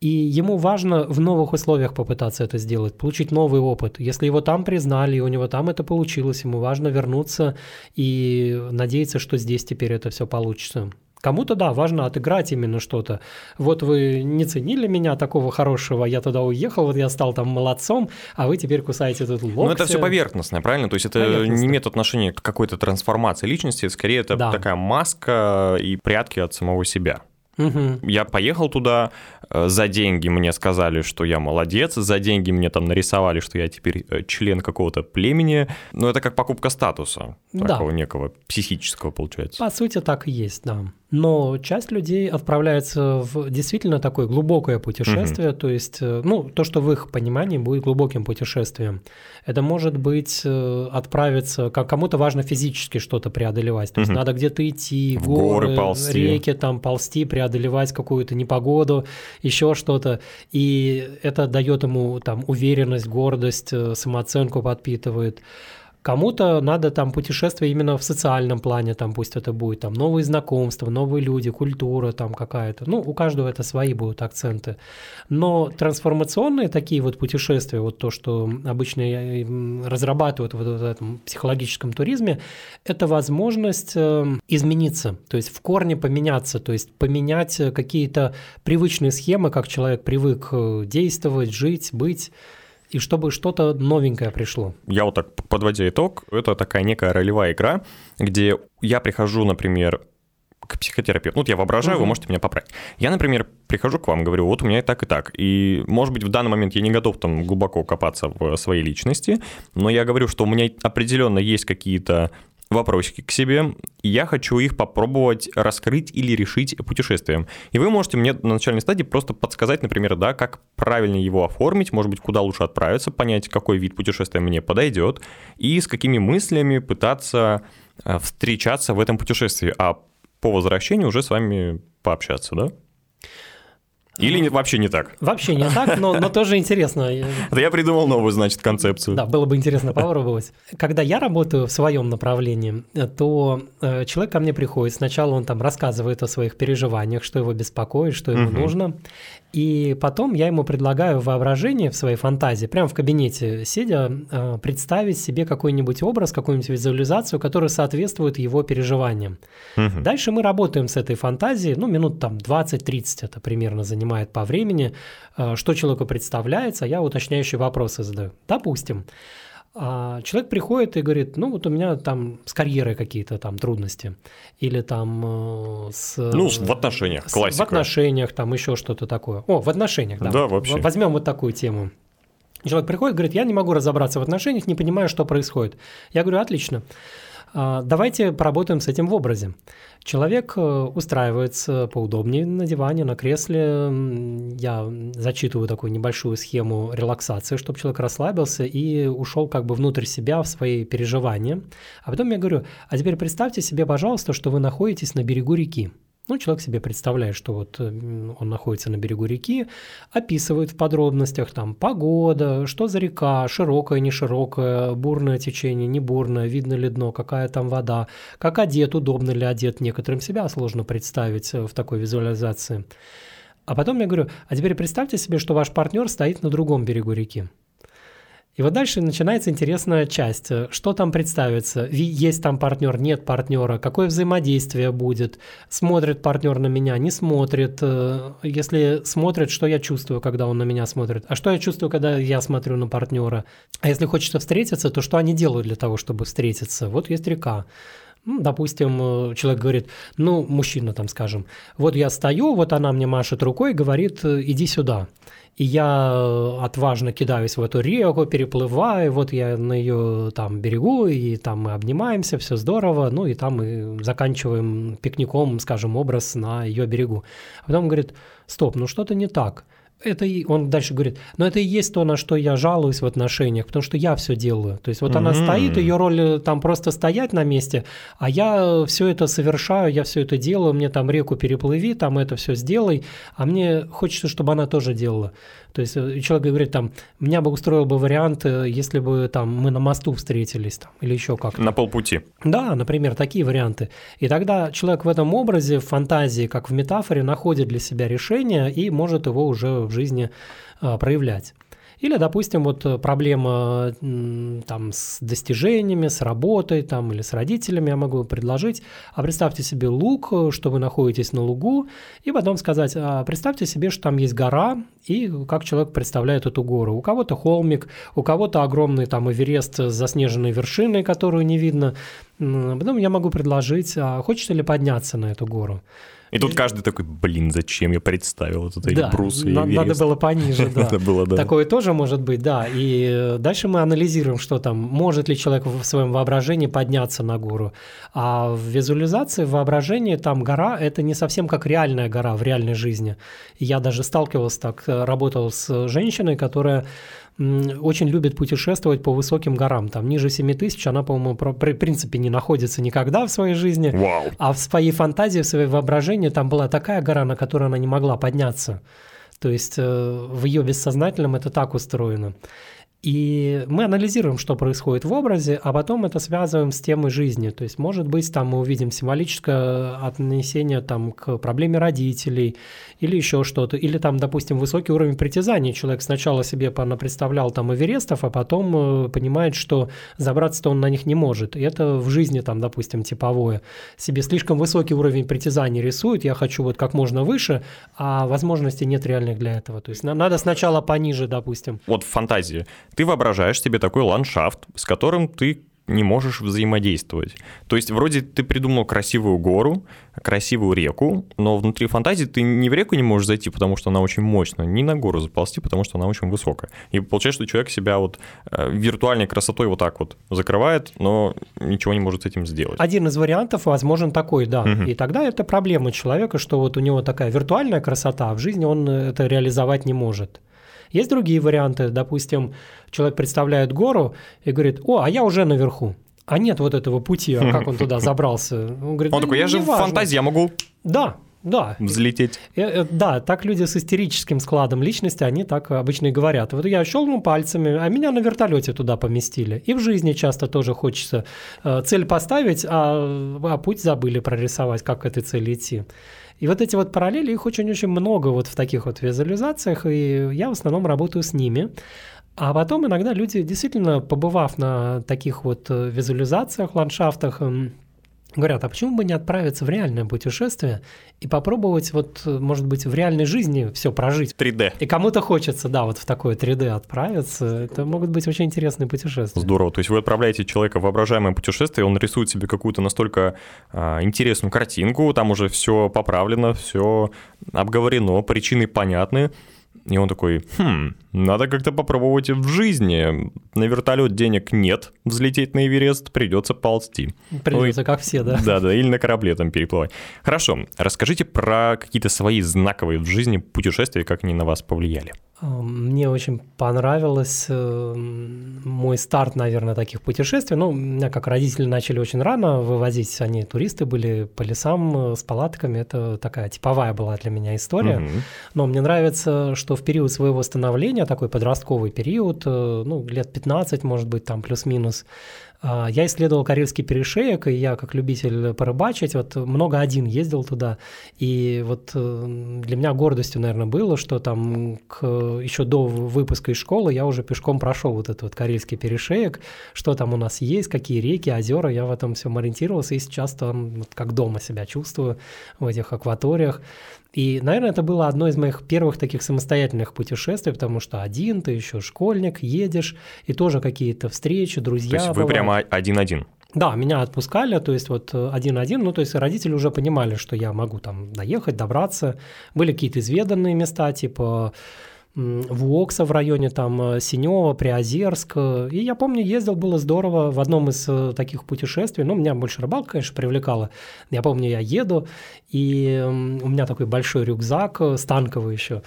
И ему важно в новых условиях попытаться это сделать, получить новый опыт. Если его там признали, и у него там это получилось, ему важно вернуться и надеяться, что здесь теперь это все получится. Кому-то, да, важно отыграть именно что-то. Вот вы не ценили меня такого хорошего, я туда уехал, вот я стал там молодцом, а вы теперь кусаете тут локти. Ну, это все поверхностное, правильно? То есть это не имеет отношения к какой-то трансформации личности, скорее это да. такая маска и прятки от самого себя. Угу. Я поехал туда, э, за деньги мне сказали, что я молодец, за деньги мне там нарисовали, что я теперь э, член какого-то племени. Ну, это как покупка статуса, да. такого некого психического, получается. По сути, так и есть, да. Но часть людей отправляется в действительно такое глубокое путешествие, угу. то есть, э, ну, то, что в их понимании будет глубоким путешествием. Это может быть э, отправиться, как кому-то важно физически что-то преодолевать, то есть угу. надо где-то идти, в горы, горы ползти. реки, там ползти, преодолевать какую-то непогоду, еще что-то, и это дает ему там уверенность, гордость, э, самооценку подпитывает. Кому-то надо там путешествие именно в социальном плане, там пусть это будет там новые знакомства, новые люди, культура там какая-то. Ну, у каждого это свои будут акценты. Но трансформационные такие вот путешествия, вот то, что обычно разрабатывают вот в этом психологическом туризме, это возможность э, измениться, то есть в корне поменяться, то есть поменять какие-то привычные схемы, как человек привык э, действовать, жить, быть и чтобы что-то новенькое пришло. Я вот так подводя итог, это такая некая ролевая игра, где я прихожу, например, к психотерапевту. Ну, вот я воображаю, угу. вы можете меня поправить. Я, например, прихожу к вам, говорю, вот у меня и так, и так. И, может быть, в данный момент я не готов там глубоко копаться в своей личности, но я говорю, что у меня определенно есть какие-то вопросики к себе, я хочу их попробовать раскрыть или решить путешествием. И вы можете мне на начальной стадии просто подсказать, например, да, как правильно его оформить, может быть, куда лучше отправиться, понять, какой вид путешествия мне подойдет, и с какими мыслями пытаться э, встречаться в этом путешествии, а по возвращению уже с вами пообщаться, да? Или не, вообще не так? Вообще не так, но, но тоже интересно. Это я придумал новую, значит, концепцию. Да, было бы интересно попробовать. Когда я работаю в своем направлении, то э, человек ко мне приходит, сначала он там рассказывает о своих переживаниях, что его беспокоит, что ему угу. нужно, и потом я ему предлагаю воображение в своей фантазии, прямо в кабинете сидя, э, представить себе какой-нибудь образ, какую-нибудь визуализацию, которая соответствует его переживаниям. Угу. Дальше мы работаем с этой фантазией, ну, минут там 20-30 это примерно занимает по времени, э, что человеку представляется, я уточняющие вопросы задаю. Допустим, а человек приходит и говорит, ну вот у меня там с карьерой какие-то там трудности, или там э, с... Ну, в отношениях, классика. В отношениях, там еще что-то такое. О, в отношениях, да. Да, вообще. Возьмем вот такую тему. Человек приходит, говорит, я не могу разобраться в отношениях, не понимаю, что происходит. Я говорю, отлично. Давайте поработаем с этим в образе. Человек э, устраивается поудобнее на диване, на кресле. Я зачитываю такую небольшую схему релаксации, чтобы человек расслабился и ушел как бы внутрь себя в свои переживания. А потом я говорю, а теперь представьте себе, пожалуйста, что вы находитесь на берегу реки. Ну, человек себе представляет, что вот он находится на берегу реки, описывает в подробностях там погода, что за река, широкая, не широкая, бурное течение, не бурное, видно ли дно, какая там вода, как одет, удобно ли одет, некоторым себя сложно представить э, в такой визуализации. А потом я говорю, а теперь представьте себе, что ваш партнер стоит на другом берегу реки. И вот дальше начинается интересная часть. Что там представится? Есть там партнер, нет партнера, какое взаимодействие будет? Смотрит партнер на меня, не смотрит? Э, если смотрит, что я чувствую, когда он на меня смотрит? А что я чувствую, когда я смотрю на партнера? А если хочется встретиться, то что они делают для того, чтобы встретиться? Вот есть река. Ну, допустим, э, человек говорит, ну, мужчина там, скажем, вот я стою, вот она мне машет рукой, говорит, э, иди сюда и я э, отважно кидаюсь в эту реку, переплываю, вот я на ее там берегу, и там мы обнимаемся, все здорово, ну и там мы заканчиваем пикником, скажем, образ на ее берегу. А потом говорит, стоп, ну что-то не так это и он дальше говорит, но это и есть то, на что я жалуюсь в отношениях, потому что я все делаю. То есть вот mm-hmm. она стоит, ее роль э, там просто стоять на месте, а я все это совершаю, я все это делаю, мне там реку переплыви, там это все сделай, а мне хочется, чтобы она тоже делала. То есть э, человек говорит там, меня бы устроил бы вариант, э, если бы там мы на мосту встретились там или еще как-то. На полпути. Да, например, такие варианты. И тогда человек в этом образе, в фантазии, как в метафоре, находит для себя решение и может его уже в жизни а, проявлять. Или, допустим, вот проблема там с достижениями, с работой там, или с родителями я могу предложить, а представьте себе луг, что вы находитесь на лугу, и потом сказать, а представьте себе, что там есть гора, и как человек представляет эту гору. У кого-то холмик, у кого-то огромный там Эверест с заснеженной вершиной, которую не видно. Потом я могу предложить, а хочется ли подняться на эту гору. И тут каждый такой, блин, зачем я представил вот эти да, брусы на, Надо было пониже, да. надо было, да. Такое тоже может быть, да. И дальше мы анализируем, что там, может ли человек в своем воображении подняться на гору. А в визуализации, в воображении там гора – это не совсем как реальная гора в реальной жизни. Я даже сталкивался так, работал с женщиной, которая очень любит путешествовать по высоким горам. Там ниже 7 тысяч она, по-моему, в принципе не находится никогда в своей жизни. Вау. А в своей фантазии, в своей воображении там была такая гора, на которую она не могла подняться. То есть э, в ее бессознательном это так устроено. И мы анализируем, что происходит в образе, а потом это связываем с темой жизни. То есть, может быть, там мы увидим символическое отнесение там, к проблеме родителей или еще что-то. Или там, допустим, высокий уровень притязаний. Человек сначала себе представлял там Эверестов, а потом э, понимает, что забраться-то он на них не может. И это в жизни там, допустим, типовое. Себе слишком высокий уровень притязаний рисует, я хочу вот как можно выше, а возможностей нет реальных для этого. То есть надо сначала пониже, допустим. Вот фантазии ты воображаешь себе такой ландшафт, с которым ты не можешь взаимодействовать. То есть вроде ты придумал красивую гору, красивую реку, но внутри фантазии ты ни в реку не можешь зайти, потому что она очень мощная, ни на гору заползти, потому что она очень высокая. И получается, что человек себя вот э, виртуальной красотой вот так вот закрывает, но ничего не может с этим сделать. Один из вариантов возможен такой, да. Угу. И тогда это проблема человека, что вот у него такая виртуальная красота, а в жизни он это реализовать не может. Есть другие варианты, допустим, человек представляет гору и говорит, о, а я уже наверху. А нет вот этого пути, а как он туда забрался? Он, говорит, он такой, я же в фантазии, я могу... Да, да. Взлететь. Э, э, да, так люди с истерическим складом личности, они так обычно и говорят. Вот я щелкнул пальцами, а меня на вертолете туда поместили. И в жизни часто тоже хочется э, цель поставить, а, а путь забыли прорисовать, как к этой цели идти. И вот эти вот параллели, их очень-очень много вот в таких вот визуализациях, и я в основном работаю с ними. А потом иногда люди, действительно, побывав на таких вот э, визуализациях, ландшафтах, говорят, а почему бы не отправиться в реальное путешествие и попробовать вот, может быть, в реальной жизни все прожить. 3D. И кому-то хочется, да, вот в такое 3D отправиться. Это могут быть очень интересные путешествия. Здорово. То есть вы отправляете человека в воображаемое путешествие, он рисует себе какую-то настолько а, интересную картинку, там уже все поправлено, все обговорено, причины понятны. И он такой, хм, надо как-то попробовать в жизни. На вертолет денег нет, взлететь на Эверест придется ползти. Придется, ну, как все, да? Да, да, или на корабле там переплывать. Хорошо, расскажите про какие-то свои знаковые в жизни путешествия, как они на вас повлияли. Мне очень понравилось э, мой старт, наверное, таких путешествий. Ну, меня как родители начали очень рано вывозить, они туристы были по лесам э, с палатками. Это такая типовая была для меня история. Угу. Но мне нравится, что в период своего становления, такой подростковый период, э, ну, лет 15, может быть, там плюс-минус, я исследовал Карельский перешеек, и я как любитель порыбачить, вот много один ездил туда, и вот э, для меня гордостью, наверное, было, что там к, еще до выпуска из школы я уже пешком прошел вот этот вот Карельский перешеек, что там у нас есть, какие реки, озера, я в этом всем ориентировался, и сейчас там вот как дома себя чувствую в этих акваториях. И, наверное, это было одно из моих первых таких самостоятельных путешествий, потому что один, ты еще школьник, едешь, и тоже какие-то встречи, друзья. То есть вы прямо один-один? Да, меня отпускали, то есть вот э, один-один, ну то есть родители уже понимали, что я могу там доехать, добраться. Были какие-то изведанные места, типа Вуокса в районе там э, Синева, Приозерск. И я помню, ездил, было здорово в одном из э, таких путешествий. Ну, меня больше рыбалка, конечно, привлекала. Я помню, я еду, и у меня такой большой рюкзак, э, станковый еще.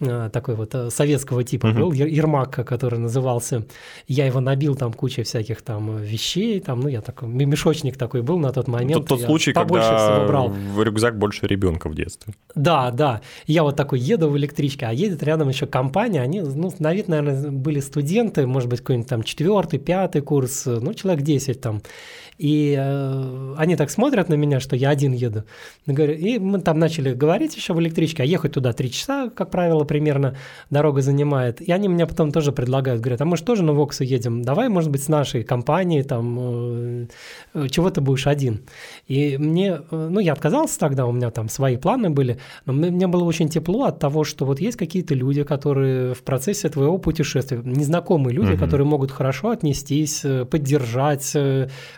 Э, такой вот э, советского типа uh-huh. был, Ермак, который назывался. Я его набил там кучей всяких там э, вещей, там, ну, я такой, мешочник такой был на тот момент. Тот, тот случай, когда брал. в рюкзак больше ребенка в детстве. Да, да. Я вот такой еду в электричке, а едет рядом еще компания, они, ну, на вид, наверное, были студенты, может быть, какой-нибудь там четвертый, пятый курс, ну, человек 10 там. И э, они так смотрят на меня, что я один еду. И мы там начали говорить еще в электричке, а ехать туда три часа, как правило, примерно дорога занимает. И они мне потом тоже предлагают, говорят, а мы же тоже на Вокс едем, давай, может быть, с нашей компанией, там, э, чего ты будешь один. И мне, э, ну, я отказался тогда, у меня там свои планы были, но мне было очень тепло от того, что вот есть какие-то люди, которые в процессе твоего путешествия, незнакомые люди, угу. которые могут хорошо отнестись, э, поддержать,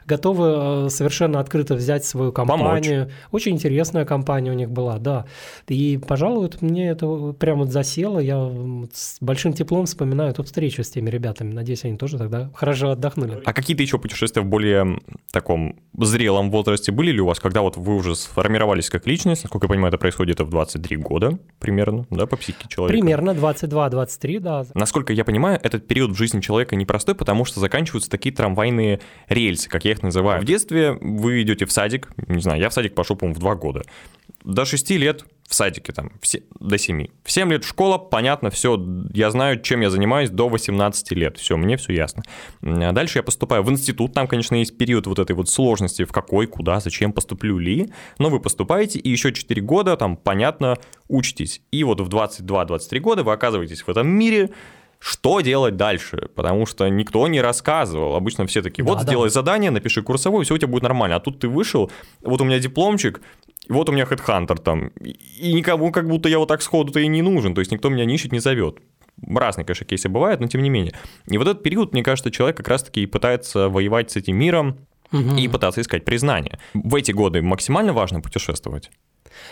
готовы совершенно открыто взять свою компанию. Помочь. Очень интересная компания у них была, да. И, пожалуй, вот мне это прямо вот засело, я с большим теплом вспоминаю эту встречу с теми ребятами. Надеюсь, они тоже тогда хорошо отдохнули. А какие-то еще путешествия в более таком зрелом возрасте были ли у вас, когда вот вы уже сформировались как личность? Насколько я понимаю, это происходит в 23 года примерно, да, по психике человека? Примерно 22-23, да. Насколько я понимаю, этот период в жизни человека непростой, потому что заканчиваются такие трамвайные рельсы, как я их называю. В детстве вы идете в садик, не знаю, я в садик пошел, по-моему, в 2 года. До 6 лет в садике там все, до 7. В 7 лет школа, понятно, все, я знаю, чем я занимаюсь до 18 лет, все, мне все ясно. А дальше я поступаю в институт, там, конечно, есть период вот этой вот сложности, в какой, куда, зачем, поступлю ли, но вы поступаете, и еще 4 года, там, понятно, учитесь. И вот в 22-23 года вы оказываетесь в этом мире, что делать дальше, потому что никто не рассказывал. Обычно все такие, вот да, сделай да. задание, напиши курсовой, все у тебя будет нормально. А тут ты вышел, вот у меня дипломчик, вот у меня HeadHunter там, и никому как будто я вот так сходу-то и не нужен, то есть никто меня не ищет, не зовет. Разные, конечно, кейсы бывают, но тем не менее. И вот этот период, мне кажется, человек как раз-таки и пытается воевать с этим миром, угу. и пытаться искать признание. В эти годы максимально важно путешествовать?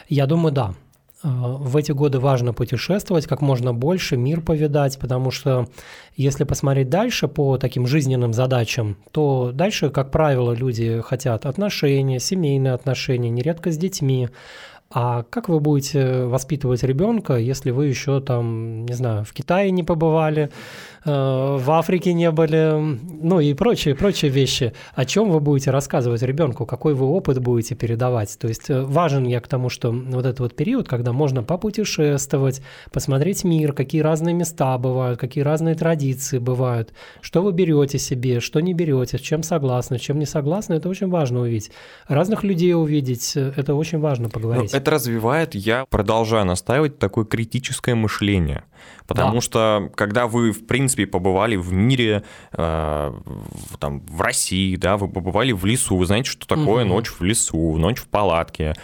Я думаю, да. Э, в эти годы важно путешествовать как можно больше, мир повидать, потому что если посмотреть дальше по таким жизненным задачам, то дальше, как правило, люди хотят отношения, семейные отношения, нередко с детьми, а как вы будете воспитывать ребенка, если вы еще там, не знаю, в Китае не побывали, в Африке не были, ну и прочие, прочие вещи? О чем вы будете рассказывать ребенку, какой вы опыт будете передавать? То есть э, важен я к тому, что вот этот вот период, когда можно попутешествовать, посмотреть мир, какие разные места бывают, какие разные традиции бывают, что вы берете себе, что не берете, с чем согласны, с чем не согласны, это очень важно увидеть. Разных людей увидеть, э, это очень важно поговорить. Ну, это развивает, я продолжаю настаивать, такое критическое мышление. Потому да. что когда вы, в принципе, побывали в мире, э, там, в России, да, вы побывали в лесу, вы знаете, что такое угу. ночь в лесу, ночь в палатке,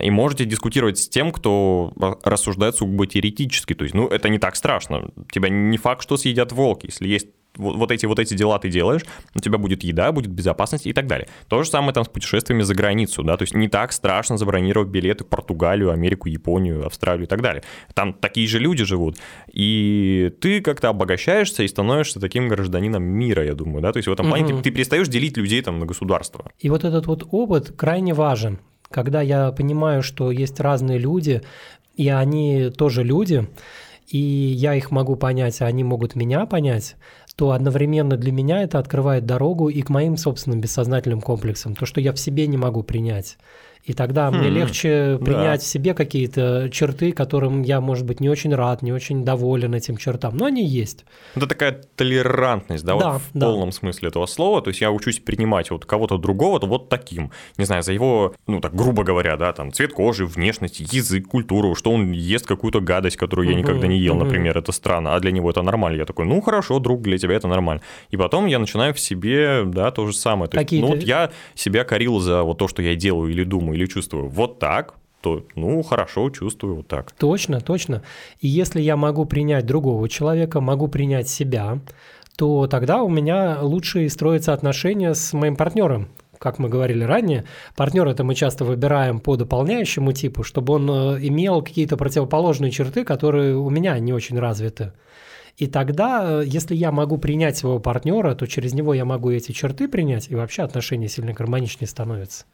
и можете дискутировать с тем, кто рассуждает сугубо теоретически. То есть, ну, это не так страшно. Тебя не факт, что съедят волки. Если есть вот, вот эти вот эти дела ты делаешь, у тебя будет еда, будет безопасность и так далее. То же самое там с путешествиями за границу, да, то есть не так страшно забронировать билеты в Португалию, Америку, Японию, Австралию и так далее. Там такие же люди живут, и ты как-то обогащаешься и становишься таким гражданином мира, я думаю, да, то есть в этом плане угу. ты, ты перестаешь делить людей там на государства. И вот этот вот опыт крайне важен, когда я понимаю, что есть разные люди, и они тоже люди, и я их могу понять, а они могут меня понять, то одновременно для меня это открывает дорогу и к моим собственным бессознательным комплексам, то, что я в себе не могу принять. И тогда хм, мне легче принять да. в себе какие-то черты, которым я, может быть, не очень рад, не очень доволен этим чертам. Но они есть. Это такая толерантность, да, да вот в да. полном смысле этого слова. То есть я учусь принимать вот кого-то другого то вот таким. Не знаю, за его, ну так грубо говоря, да, там цвет кожи, внешность, язык, культуру, что он ест какую-то гадость, которую я никогда не ел, например, это странно, а для него это нормально. Я такой, ну хорошо, друг, для тебя это нормально. И потом я начинаю в себе, да, то же самое. То есть, ну вот я себя корил за вот то, что я делаю или думаю или чувствую вот так, то, ну, хорошо, чувствую вот так. Точно, точно. И если я могу принять другого человека, могу принять себя, то тогда у меня лучше строятся отношения с моим партнером, как мы говорили ранее, партнера это мы часто выбираем по дополняющему типу, чтобы он э, имел какие-то противоположные черты, которые у меня не очень развиты. И тогда, э, если я могу принять своего партнера, то через него я могу эти черты принять, и вообще отношения сильно гармоничнее становятся.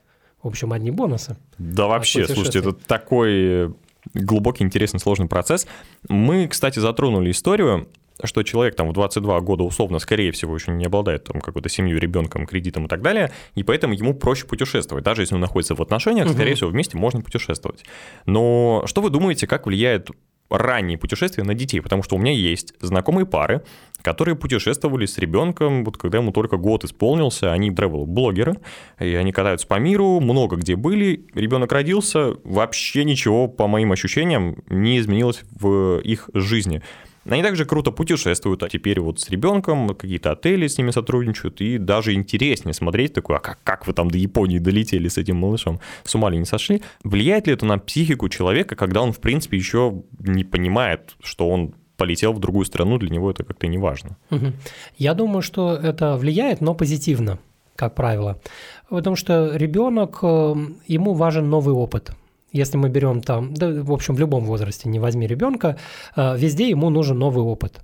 В общем, одни бонусы. Да вообще, слушайте, это такой глубокий, интересный, сложный процесс. Мы, кстати, затронули историю, что человек там в 22 года условно, скорее всего, еще не обладает там какой-то семьей, ребенком, кредитом и так далее, и поэтому ему проще путешествовать. Даже если он находится в отношениях, угу. скорее всего, вместе можно путешествовать. Но что вы думаете, как влияет ранние путешествия на детей, потому что у меня есть знакомые пары, которые путешествовали с ребенком, вот когда ему только год исполнился, они travel-блогеры, и они катаются по миру, много где были, ребенок родился, вообще ничего, по моим ощущениям, не изменилось в их жизни. Они также круто путешествуют, а теперь вот с ребенком какие-то отели с ними сотрудничают, и даже интереснее смотреть такое, а как, как вы там до Японии долетели с этим малышом, с ума ли не сошли? Влияет ли это на психику человека, когда он, в принципе, еще не понимает, что он полетел в другую страну, для него это как-то не важно? Я думаю, что это влияет, но позитивно, как правило. Потому что ребенок, э, ему важен новый опыт. Если мы берем там, да, в общем, в любом возрасте, не возьми ребенка, э, везде ему нужен новый опыт.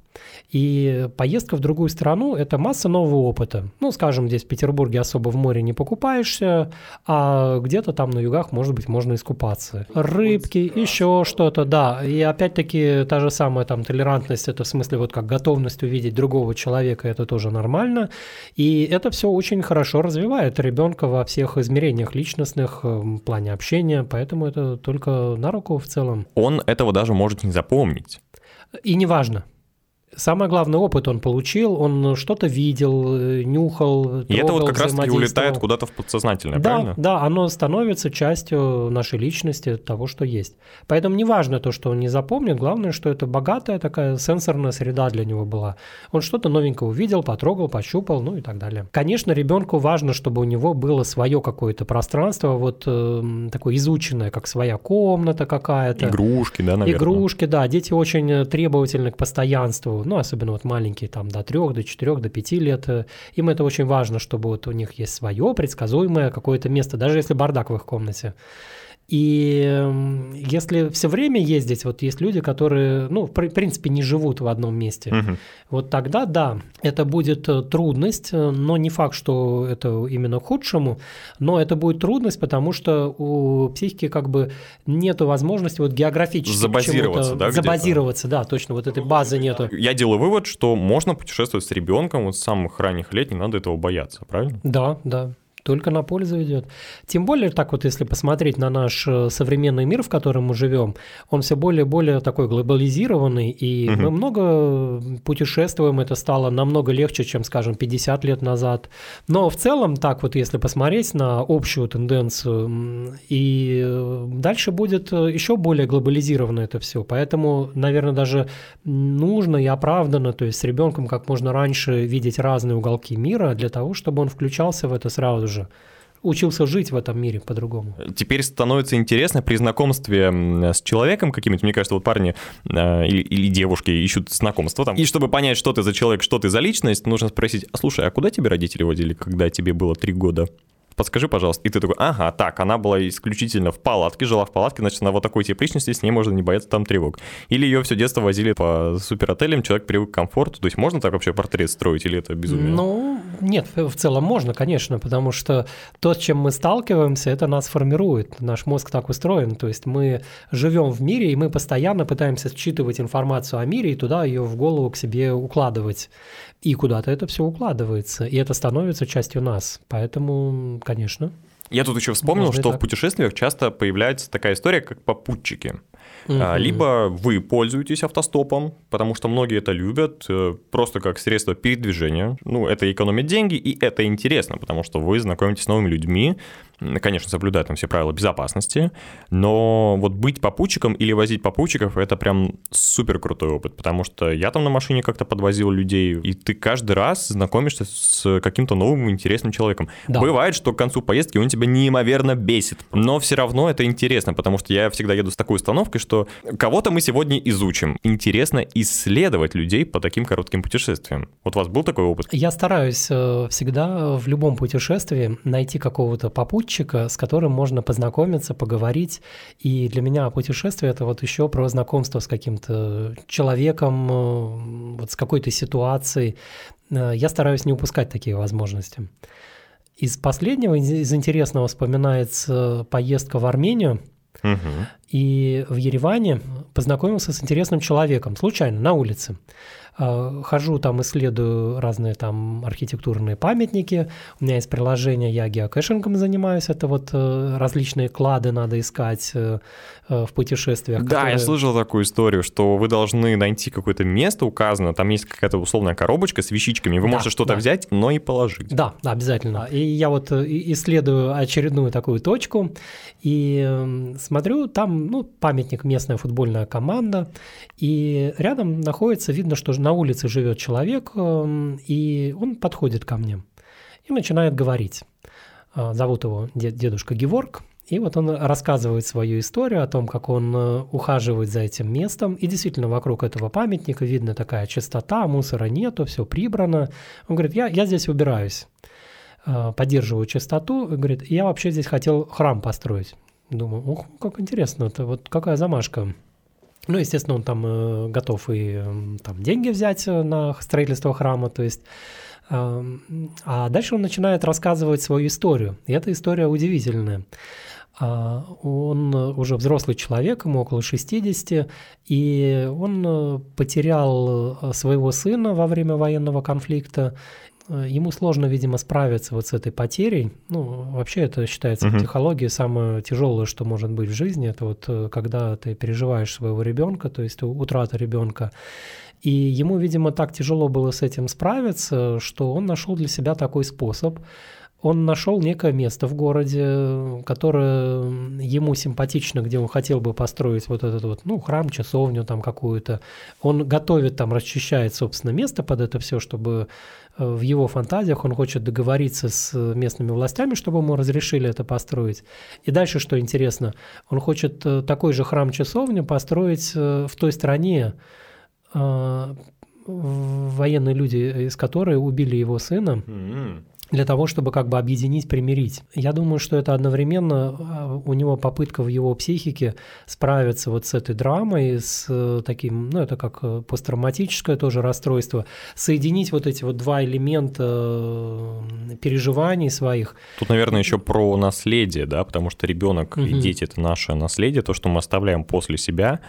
И поездка в другую страну – это масса нового опыта. Ну, скажем, здесь в Петербурге особо в море не покупаешься, а где-то там на югах, может быть, можно искупаться. Рыбки, еще что-то, да. И опять-таки та же самая там толерантность, это в смысле вот как готовность увидеть другого человека, это тоже нормально. И это все очень хорошо развивает ребенка во всех измерениях личностных, э, в плане общения, поэтому это только на руку в целом. Он этого даже может не запомнить. И неважно. Самый главный опыт он получил, он что-то видел, э, нюхал, трогал, И это вот как раз-таки улетает куда-то в подсознательное, да, правильно? Да, оно становится частью нашей личности, того, что есть. Поэтому не важно то, что он не запомнит, главное, что это богатая такая сенсорная среда для него была. Он что-то новенькое увидел, потрогал, пощупал, ну и так далее. Конечно, ребенку важно, чтобы у него было свое какое-то пространство, вот э, такое изученное, как своя комната какая-то. Игрушки, да, наверное? Игрушки, да. Дети очень требовательны к постоянству ну, особенно вот маленькие, там, до трех, до четырех, до пяти лет, э, им это очень важно, чтобы вот у них есть свое предсказуемое какое-то место, даже если бардак в их комнате. И эм, если все время ездить, вот есть люди, которые, ну, в принципе, не живут в одном месте, угу. вот тогда, да, это будет э, трудность, э, но не факт, что это именно к худшему, но это будет трудность, потому что у психики как бы нет возможности вот географически забазироваться, да, забазироваться, да, точно, вот этой базы нету. Я делаю вывод, что можно путешествовать с ребенком вот с самых ранних лет, не надо этого бояться, правильно? Да, да только на пользу идет. Тем более, так вот, если посмотреть на наш э, современный мир, в котором мы живем, он все более и более такой глобализированный, и угу. мы много путешествуем, это стало намного легче, чем, скажем, 50 лет назад. Но в целом, так вот, если посмотреть на общую тенденцию, и э, дальше будет э, еще более глобализировано это все. Поэтому, наверное, даже нужно и оправдано, то есть с ребенком как можно раньше видеть разные уголки мира для того, чтобы он включался в это сразу же же учился жить в этом мире по-другому. Теперь становится интересно при знакомстве с человеком каким-нибудь, мне кажется, вот парни э, или, или девушки ищут знакомство там, и чтобы понять, что ты за человек, что ты за личность, нужно спросить, а слушай, а куда тебе родители водили, когда тебе было три года? Подскажи, пожалуйста. И ты такой, ага, так, она была исключительно в палатке, жила в палатке, значит, она вот такой тип личности, с ней можно не бояться там тревог. Или ее все детство возили по суперотелям, человек привык к комфорту. То есть можно так вообще портрет строить или это безумие? Ну, нет, в целом можно, конечно, потому что то, с чем мы сталкиваемся, это нас формирует. Наш мозг так устроен. То есть мы живем в мире, и мы постоянно пытаемся считывать информацию о мире и туда ее в голову к себе укладывать. И куда-то это все укладывается, и это становится частью нас. Поэтому, конечно. Я тут еще вспомнил, что в путешествиях часто появляется такая история, как попутчики. Угу. Либо вы пользуетесь автостопом, потому что многие это любят, э, просто как средство передвижения. Ну, это экономит деньги, и это интересно, потому что вы знакомитесь с новыми людьми, конечно, соблюдая там все правила безопасности, но вот быть попутчиком или возить попутчиков – это прям супер крутой опыт, потому что я там на машине как-то подвозил людей, и ты каждый раз знакомишься с каким-то новым интересным человеком. Да. Бывает, что к концу поездки он тебя неимоверно бесит, но все равно это интересно, потому что я всегда еду с такой установкой, что кого-то мы сегодня изучим. Интересно исследовать людей по таким коротким путешествиям. Вот у вас был такой опыт? Я стараюсь э, всегда в любом путешествии найти какого-то попутчика, попутчика, с которым можно познакомиться, поговорить. И для меня путешествие – это вот еще про знакомство с каким-то человеком, э, вот с какой-то ситуацией. Э, я стараюсь не упускать такие возможности. Из последнего, из интересного вспоминается поездка в Армению. Угу. И в Ереване познакомился с интересным человеком, случайно, на улице. А, хожу там, исследую разные там архитектурные памятники. У меня есть приложение, я геокэшингом занимаюсь. Это вот э, различные клады надо искать э, э, в путешествиях. Да, которые... я слышал такую историю, что вы должны найти какое-то место указано, там есть какая-то условная коробочка с вещичками, вы да, можете что-то да. взять, но и положить. Да, обязательно. И я вот исследую очередную такую точку и смотрю, там ну, памятник местная футбольная команда, и рядом находится, видно, что на улице живет человек, эм, и он подходит ко мне и начинает говорить. Э, зовут его дедушка Геворг, и вот он рассказывает свою историю о том, как он э, ухаживает за этим местом. И действительно, вокруг этого памятника видно такая чистота, мусора нету, все прибрано. Он говорит, я, я здесь убираюсь, э, поддерживаю чистоту. И говорит, я вообще здесь хотел храм построить. Думаю, ух, как интересно, это вот какая замашка. Ну, естественно, он там э, готов и э, там деньги взять э, на строительство храма, то есть э, а дальше он начинает рассказывать свою историю. И эта история удивительная. А, он уже взрослый человек, ему около 60, и он э, потерял своего сына во время военного конфликта, ему сложно, видимо, справиться вот с этой потерей. Ну, вообще это считается uh-huh. в психологии самое тяжелое, что может быть в жизни. Это вот э, когда ты переживаешь своего ребенка, то есть утрата ребенка. И ему, видимо, так тяжело было с этим справиться, что он нашел для себя такой способ он нашел некое место в городе, которое ему симпатично, где он хотел бы построить вот этот вот, ну, храм, часовню там какую-то. Он готовит там, расчищает, собственно, место под это все, чтобы э, в его фантазиях он хочет договориться с местными властями, чтобы ему разрешили это построить. И дальше, что интересно, он хочет э, такой же храм-часовню построить э, в той стране, военные люди, из которой убили его сына. Mm-hmm для того, чтобы как бы объединить, примирить. Я думаю, что это одновременно а, у него попытка в его психике справиться вот с этой драмой, с э, таким, ну это как э, посттравматическое тоже расстройство, соединить вот эти вот два элемента э, переживаний своих. Тут, наверное, еще про наследие, да, потому что ребенок угу. и дети это наше наследие, то, что мы оставляем после себя,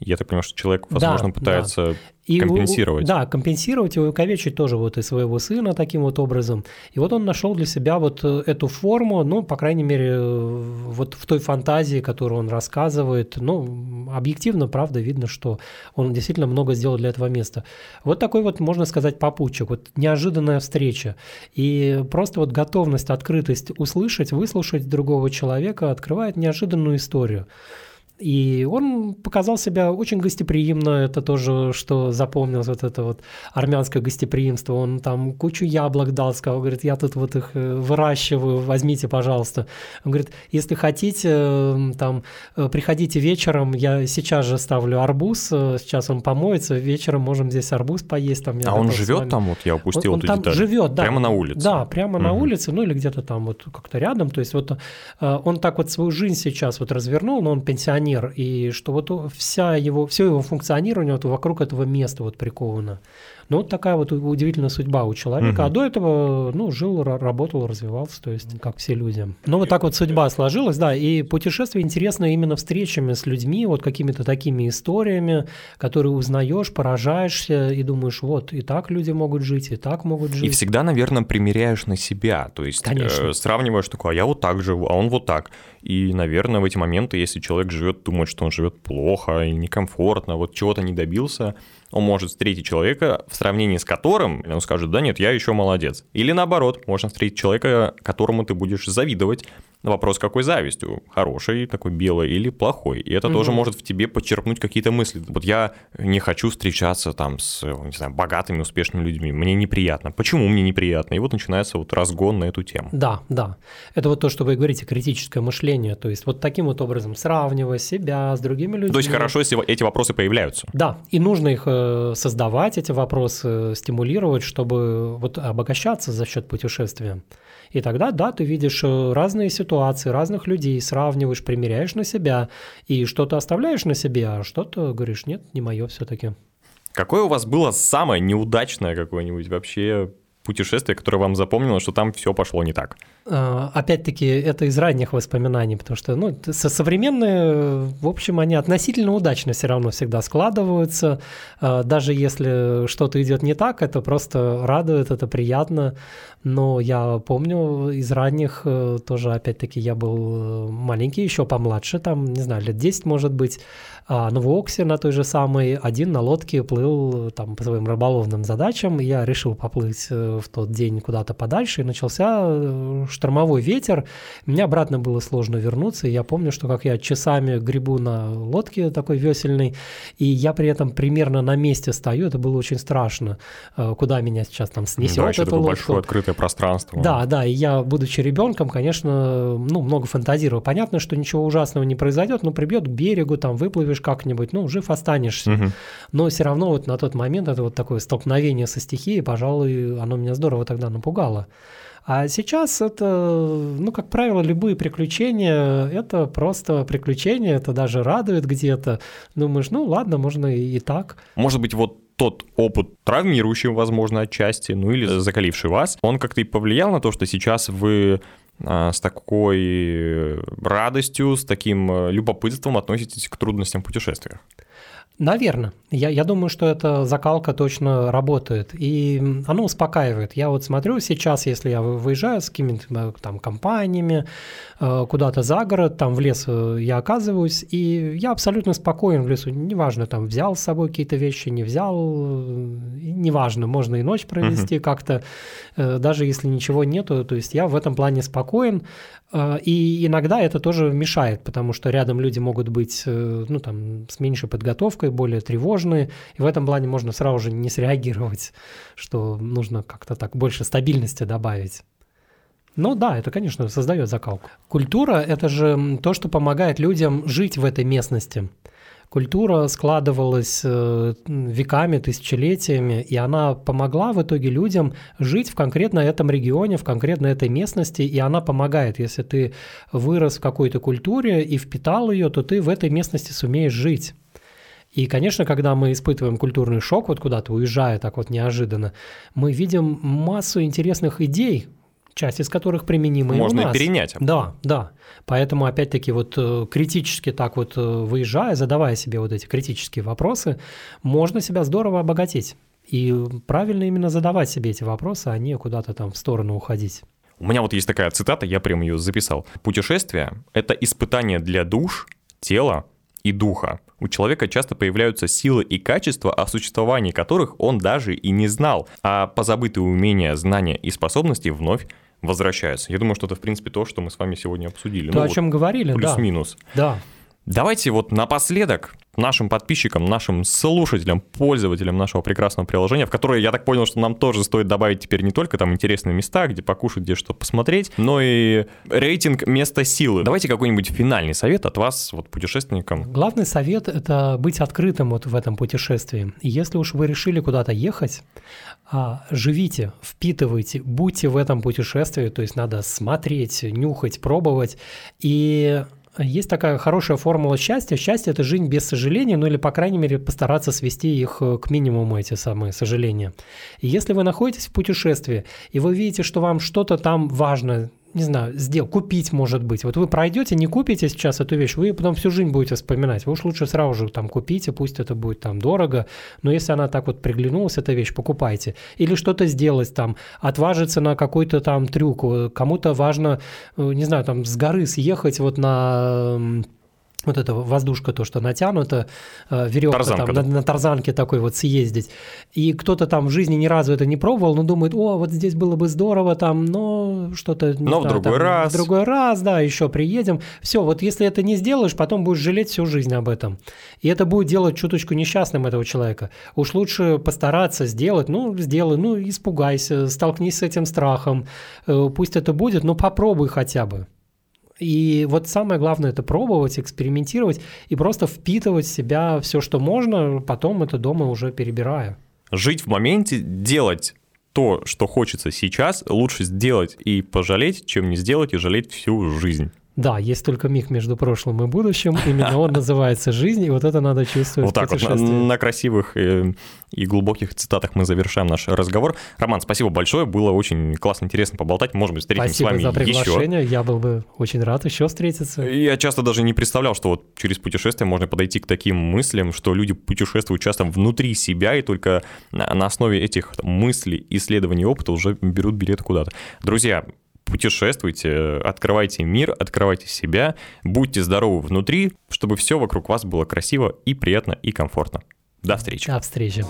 я так понимаю, что человек, возможно, да, пытается да. И компенсировать. У, да, компенсировать и увековечить тоже вот и своего сына таким вот образом. И вот он нашел для себя вот э, эту форму, ну, по крайней мере, э, вот в той фантазии, которую он рассказывает, ну, объективно, правда, видно, что он действительно много сделал для этого места. Вот такой вот, можно сказать, попутчик, вот неожиданная встреча. И просто вот готовность, открытость услышать, выслушать другого человека открывает неожиданную историю. И он показал себя очень гостеприимно, это тоже, что запомнилось, вот это вот армянское гостеприимство. Он там кучу яблок дал, сказал, говорит, я тут вот их э, выращиваю, возьмите, пожалуйста. Он говорит, если хотите, э, там, э, приходите вечером, я сейчас же ставлю арбуз, сейчас он помоется, вечером можем здесь арбуз поесть. Там, а он живет там, вот я упустил он, он там деталь. живет, да. Прямо на улице? Да, прямо угу. на улице, ну или где-то там вот как-то рядом. То есть вот он так вот свою жизнь сейчас вот развернул, но он пенсионер пионер, и что вот вся его, все его функционирование вот вокруг этого места вот приковано. Ну, вот такая вот удивительная судьба у человека. Угу. А до этого, ну, жил, работал, развивался, то есть, как все люди. Ну, вот так вот судьба сложилась, да. И путешествие интересно именно встречами с людьми, вот какими-то такими историями, которые узнаешь, поражаешься и думаешь, вот, и так люди могут жить, и так могут жить. И всегда, наверное, примеряешь на себя. То есть, Конечно. Э, сравниваешь такое, а я вот так живу, а он вот так. И, наверное, в эти моменты, если человек живет, думает, что он живет плохо и некомфортно, вот чего-то не добился, он может встретить человека, в сравнении с которым он скажет, да нет, я еще молодец. Или наоборот, можно встретить человека, которому ты будешь завидовать, Вопрос, какой завистью? Хороший, такой белый или плохой? И это угу. тоже может в тебе подчеркнуть какие-то мысли. Вот я не хочу встречаться там с, не знаю, богатыми, успешными людьми. Мне неприятно. Почему мне неприятно? И вот начинается вот разгон на эту тему. Да, да. Это вот то, что вы говорите, критическое мышление. То есть вот таким вот образом сравнивая себя с другими людьми. То есть хорошо, если эти вопросы появляются. Да, и нужно их э, создавать, эти вопросы, стимулировать, чтобы вот обогащаться за счет путешествия. И тогда, да, ты видишь э, разные ситуации, разных людей, сравниваешь, примеряешь на себя, и что-то оставляешь на себе, а что-то говоришь, нет, не мое все-таки. Какое у вас было самое неудачное какое-нибудь вообще путешествие, которое вам запомнилось, что там все пошло не так? А, опять-таки, это из ранних воспоминаний, потому что ну, современные, в общем, они относительно удачно все равно всегда складываются. А, даже если что-то идет не так, это просто радует, это приятно. Но я помню из ранних э, тоже, опять-таки, я был маленький, еще помладше, там, не знаю, лет 10, может быть, а на Воксе на той же самой один на лодке плыл там по своим рыболовным задачам. Я решил поплыть э, в тот день куда-то подальше, и начался э, штормовой ветер. Мне обратно было сложно вернуться, и я помню, что как я часами грибу на лодке такой весельной, и я при этом примерно на месте стою, это было очень страшно, э, куда меня сейчас там снесет да, это большое открытое пространство. Да, да, и я, будучи ребенком, конечно, ну, много фантазировал. Понятно, что ничего ужасного не произойдет, но прибьет к берегу, там выплывешь как-нибудь, ну, жив останешься. Угу. Но все равно вот на тот момент это вот такое столкновение со стихией, пожалуй, оно меня здорово тогда напугало. А сейчас это, ну, как правило, любые приключения, это просто приключения, это даже радует где-то. Думаешь, ну ладно, можно и, и так. Может быть, вот тот опыт травмирующий, возможно, отчасти, ну или закаливший вас, он как-то и повлиял на то, что сейчас вы с такой радостью, с таким э, любопытством относитесь к трудностям путешествия? Наверное. Я, я думаю, что эта закалка точно работает. И оно успокаивает. Я вот смотрю сейчас, если я выезжаю с какими-то э, там компаниями, э, куда-то за город, там в лес э, я оказываюсь, и я абсолютно спокоен в лесу. Неважно, там взял с собой какие-то вещи, не взял, неважно, можно и ночь провести uh-huh. как-то, даже если ничего нету. То есть я в этом плане спокоен. И иногда это тоже мешает, потому что рядом люди могут быть, ну, там, с меньшей подготовкой, более тревожные. И в этом плане можно сразу же не среагировать, что нужно как-то так больше стабильности добавить. Ну да, это, конечно, создает закалку. Культура – это же то, что помогает людям жить в этой местности. Культура складывалась э, веками, тысячелетиями, и она помогла в итоге людям жить в конкретно этом регионе, в конкретно этой местности, и она помогает. Если ты вырос в какой-то культуре и впитал ее, то ты в этой местности сумеешь жить. И, конечно, когда мы испытываем культурный шок, вот куда-то уезжая так вот неожиданно, мы видим массу интересных идей, часть из которых применима Можно и у нас. и перенять. Да, да. Поэтому, опять-таки, вот э, критически так вот э, выезжая, задавая себе вот эти критические вопросы, можно себя здорово обогатить. И правильно именно задавать себе эти вопросы, а не куда-то там в сторону уходить. У меня вот есть такая цитата, я прям ее записал. Путешествие — это испытание для душ, тела и духа. У человека часто появляются силы и качества, о существовании которых он даже и не знал, а позабытые умения, знания и способности вновь возвращаются. Я думаю, что это, в принципе, то, что мы с вами сегодня обсудили. То, ну, о чем вот говорили, плюс-минус. Да. да. Давайте вот напоследок нашим подписчикам, нашим слушателям, пользователям нашего прекрасного приложения, в которое, я так понял, что нам тоже стоит добавить теперь не только там интересные места, где покушать, где что посмотреть, но и рейтинг места силы. Давайте какой-нибудь финальный совет от вас, вот путешественникам. Главный совет – это быть открытым вот в этом путешествии. Если уж вы решили куда-то ехать, а, живите, впитывайте, будьте в этом путешествии, то есть надо смотреть, нюхать, пробовать, и есть такая хорошая формула счастья. Счастье – это жизнь без сожаления, ну или, по крайней мере, постараться свести их э, к минимуму, эти самые сожаления. И если вы находитесь в путешествии, и вы видите, что вам что-то там важно, не знаю, сделать, купить, может быть. Вот вы пройдете, не купите сейчас эту вещь, вы потом всю жизнь будете вспоминать. Вы уж лучше сразу же там купите, пусть это будет там дорого, но если она так вот приглянулась, эта вещь, покупайте. Или что-то сделать там, отважиться на какой-то там трюк. Кому-то важно, э, не знаю, там с горы съехать вот на вот эта воздушка, то, что натянута, э, веревка Тарзанка, там, да. на, на тарзанке такой вот съездить. И кто-то там в жизни ни разу это не пробовал, но думает, о, вот здесь было бы здорово там, но что-то... Но знаю, в другой там, раз. В другой раз, да, еще приедем. Все, вот если это не сделаешь, потом будешь жалеть всю жизнь об этом. И это будет делать чуточку несчастным этого человека. Уж лучше постараться сделать, ну, сделай, ну, испугайся, столкнись с этим страхом, э, пусть это будет, но попробуй хотя бы. И вот самое главное это пробовать, экспериментировать и просто впитывать в себя все, что можно, потом это дома уже перебирая. Жить в моменте, делать то, что хочется сейчас, лучше сделать и пожалеть, чем не сделать и жалеть всю жизнь. Да, есть только миг между прошлым и будущим. Именно он называется жизнь, и вот это надо чувствовать Вот так вот, на, на красивых и, и глубоких цитатах мы завершаем наш разговор. Роман, спасибо большое, было очень классно, интересно поболтать. Может быть, встретимся спасибо с вами за приглашение, еще. я был бы очень рад еще встретиться. Я часто даже не представлял, что вот через путешествие можно подойти к таким мыслям, что люди путешествуют часто внутри себя, и только на основе этих мыслей, исследований, опыта уже берут билеты куда-то. Друзья, путешествуйте, открывайте мир, открывайте себя, будьте здоровы внутри, чтобы все вокруг вас было красиво и приятно и комфортно. До встречи. До встречи.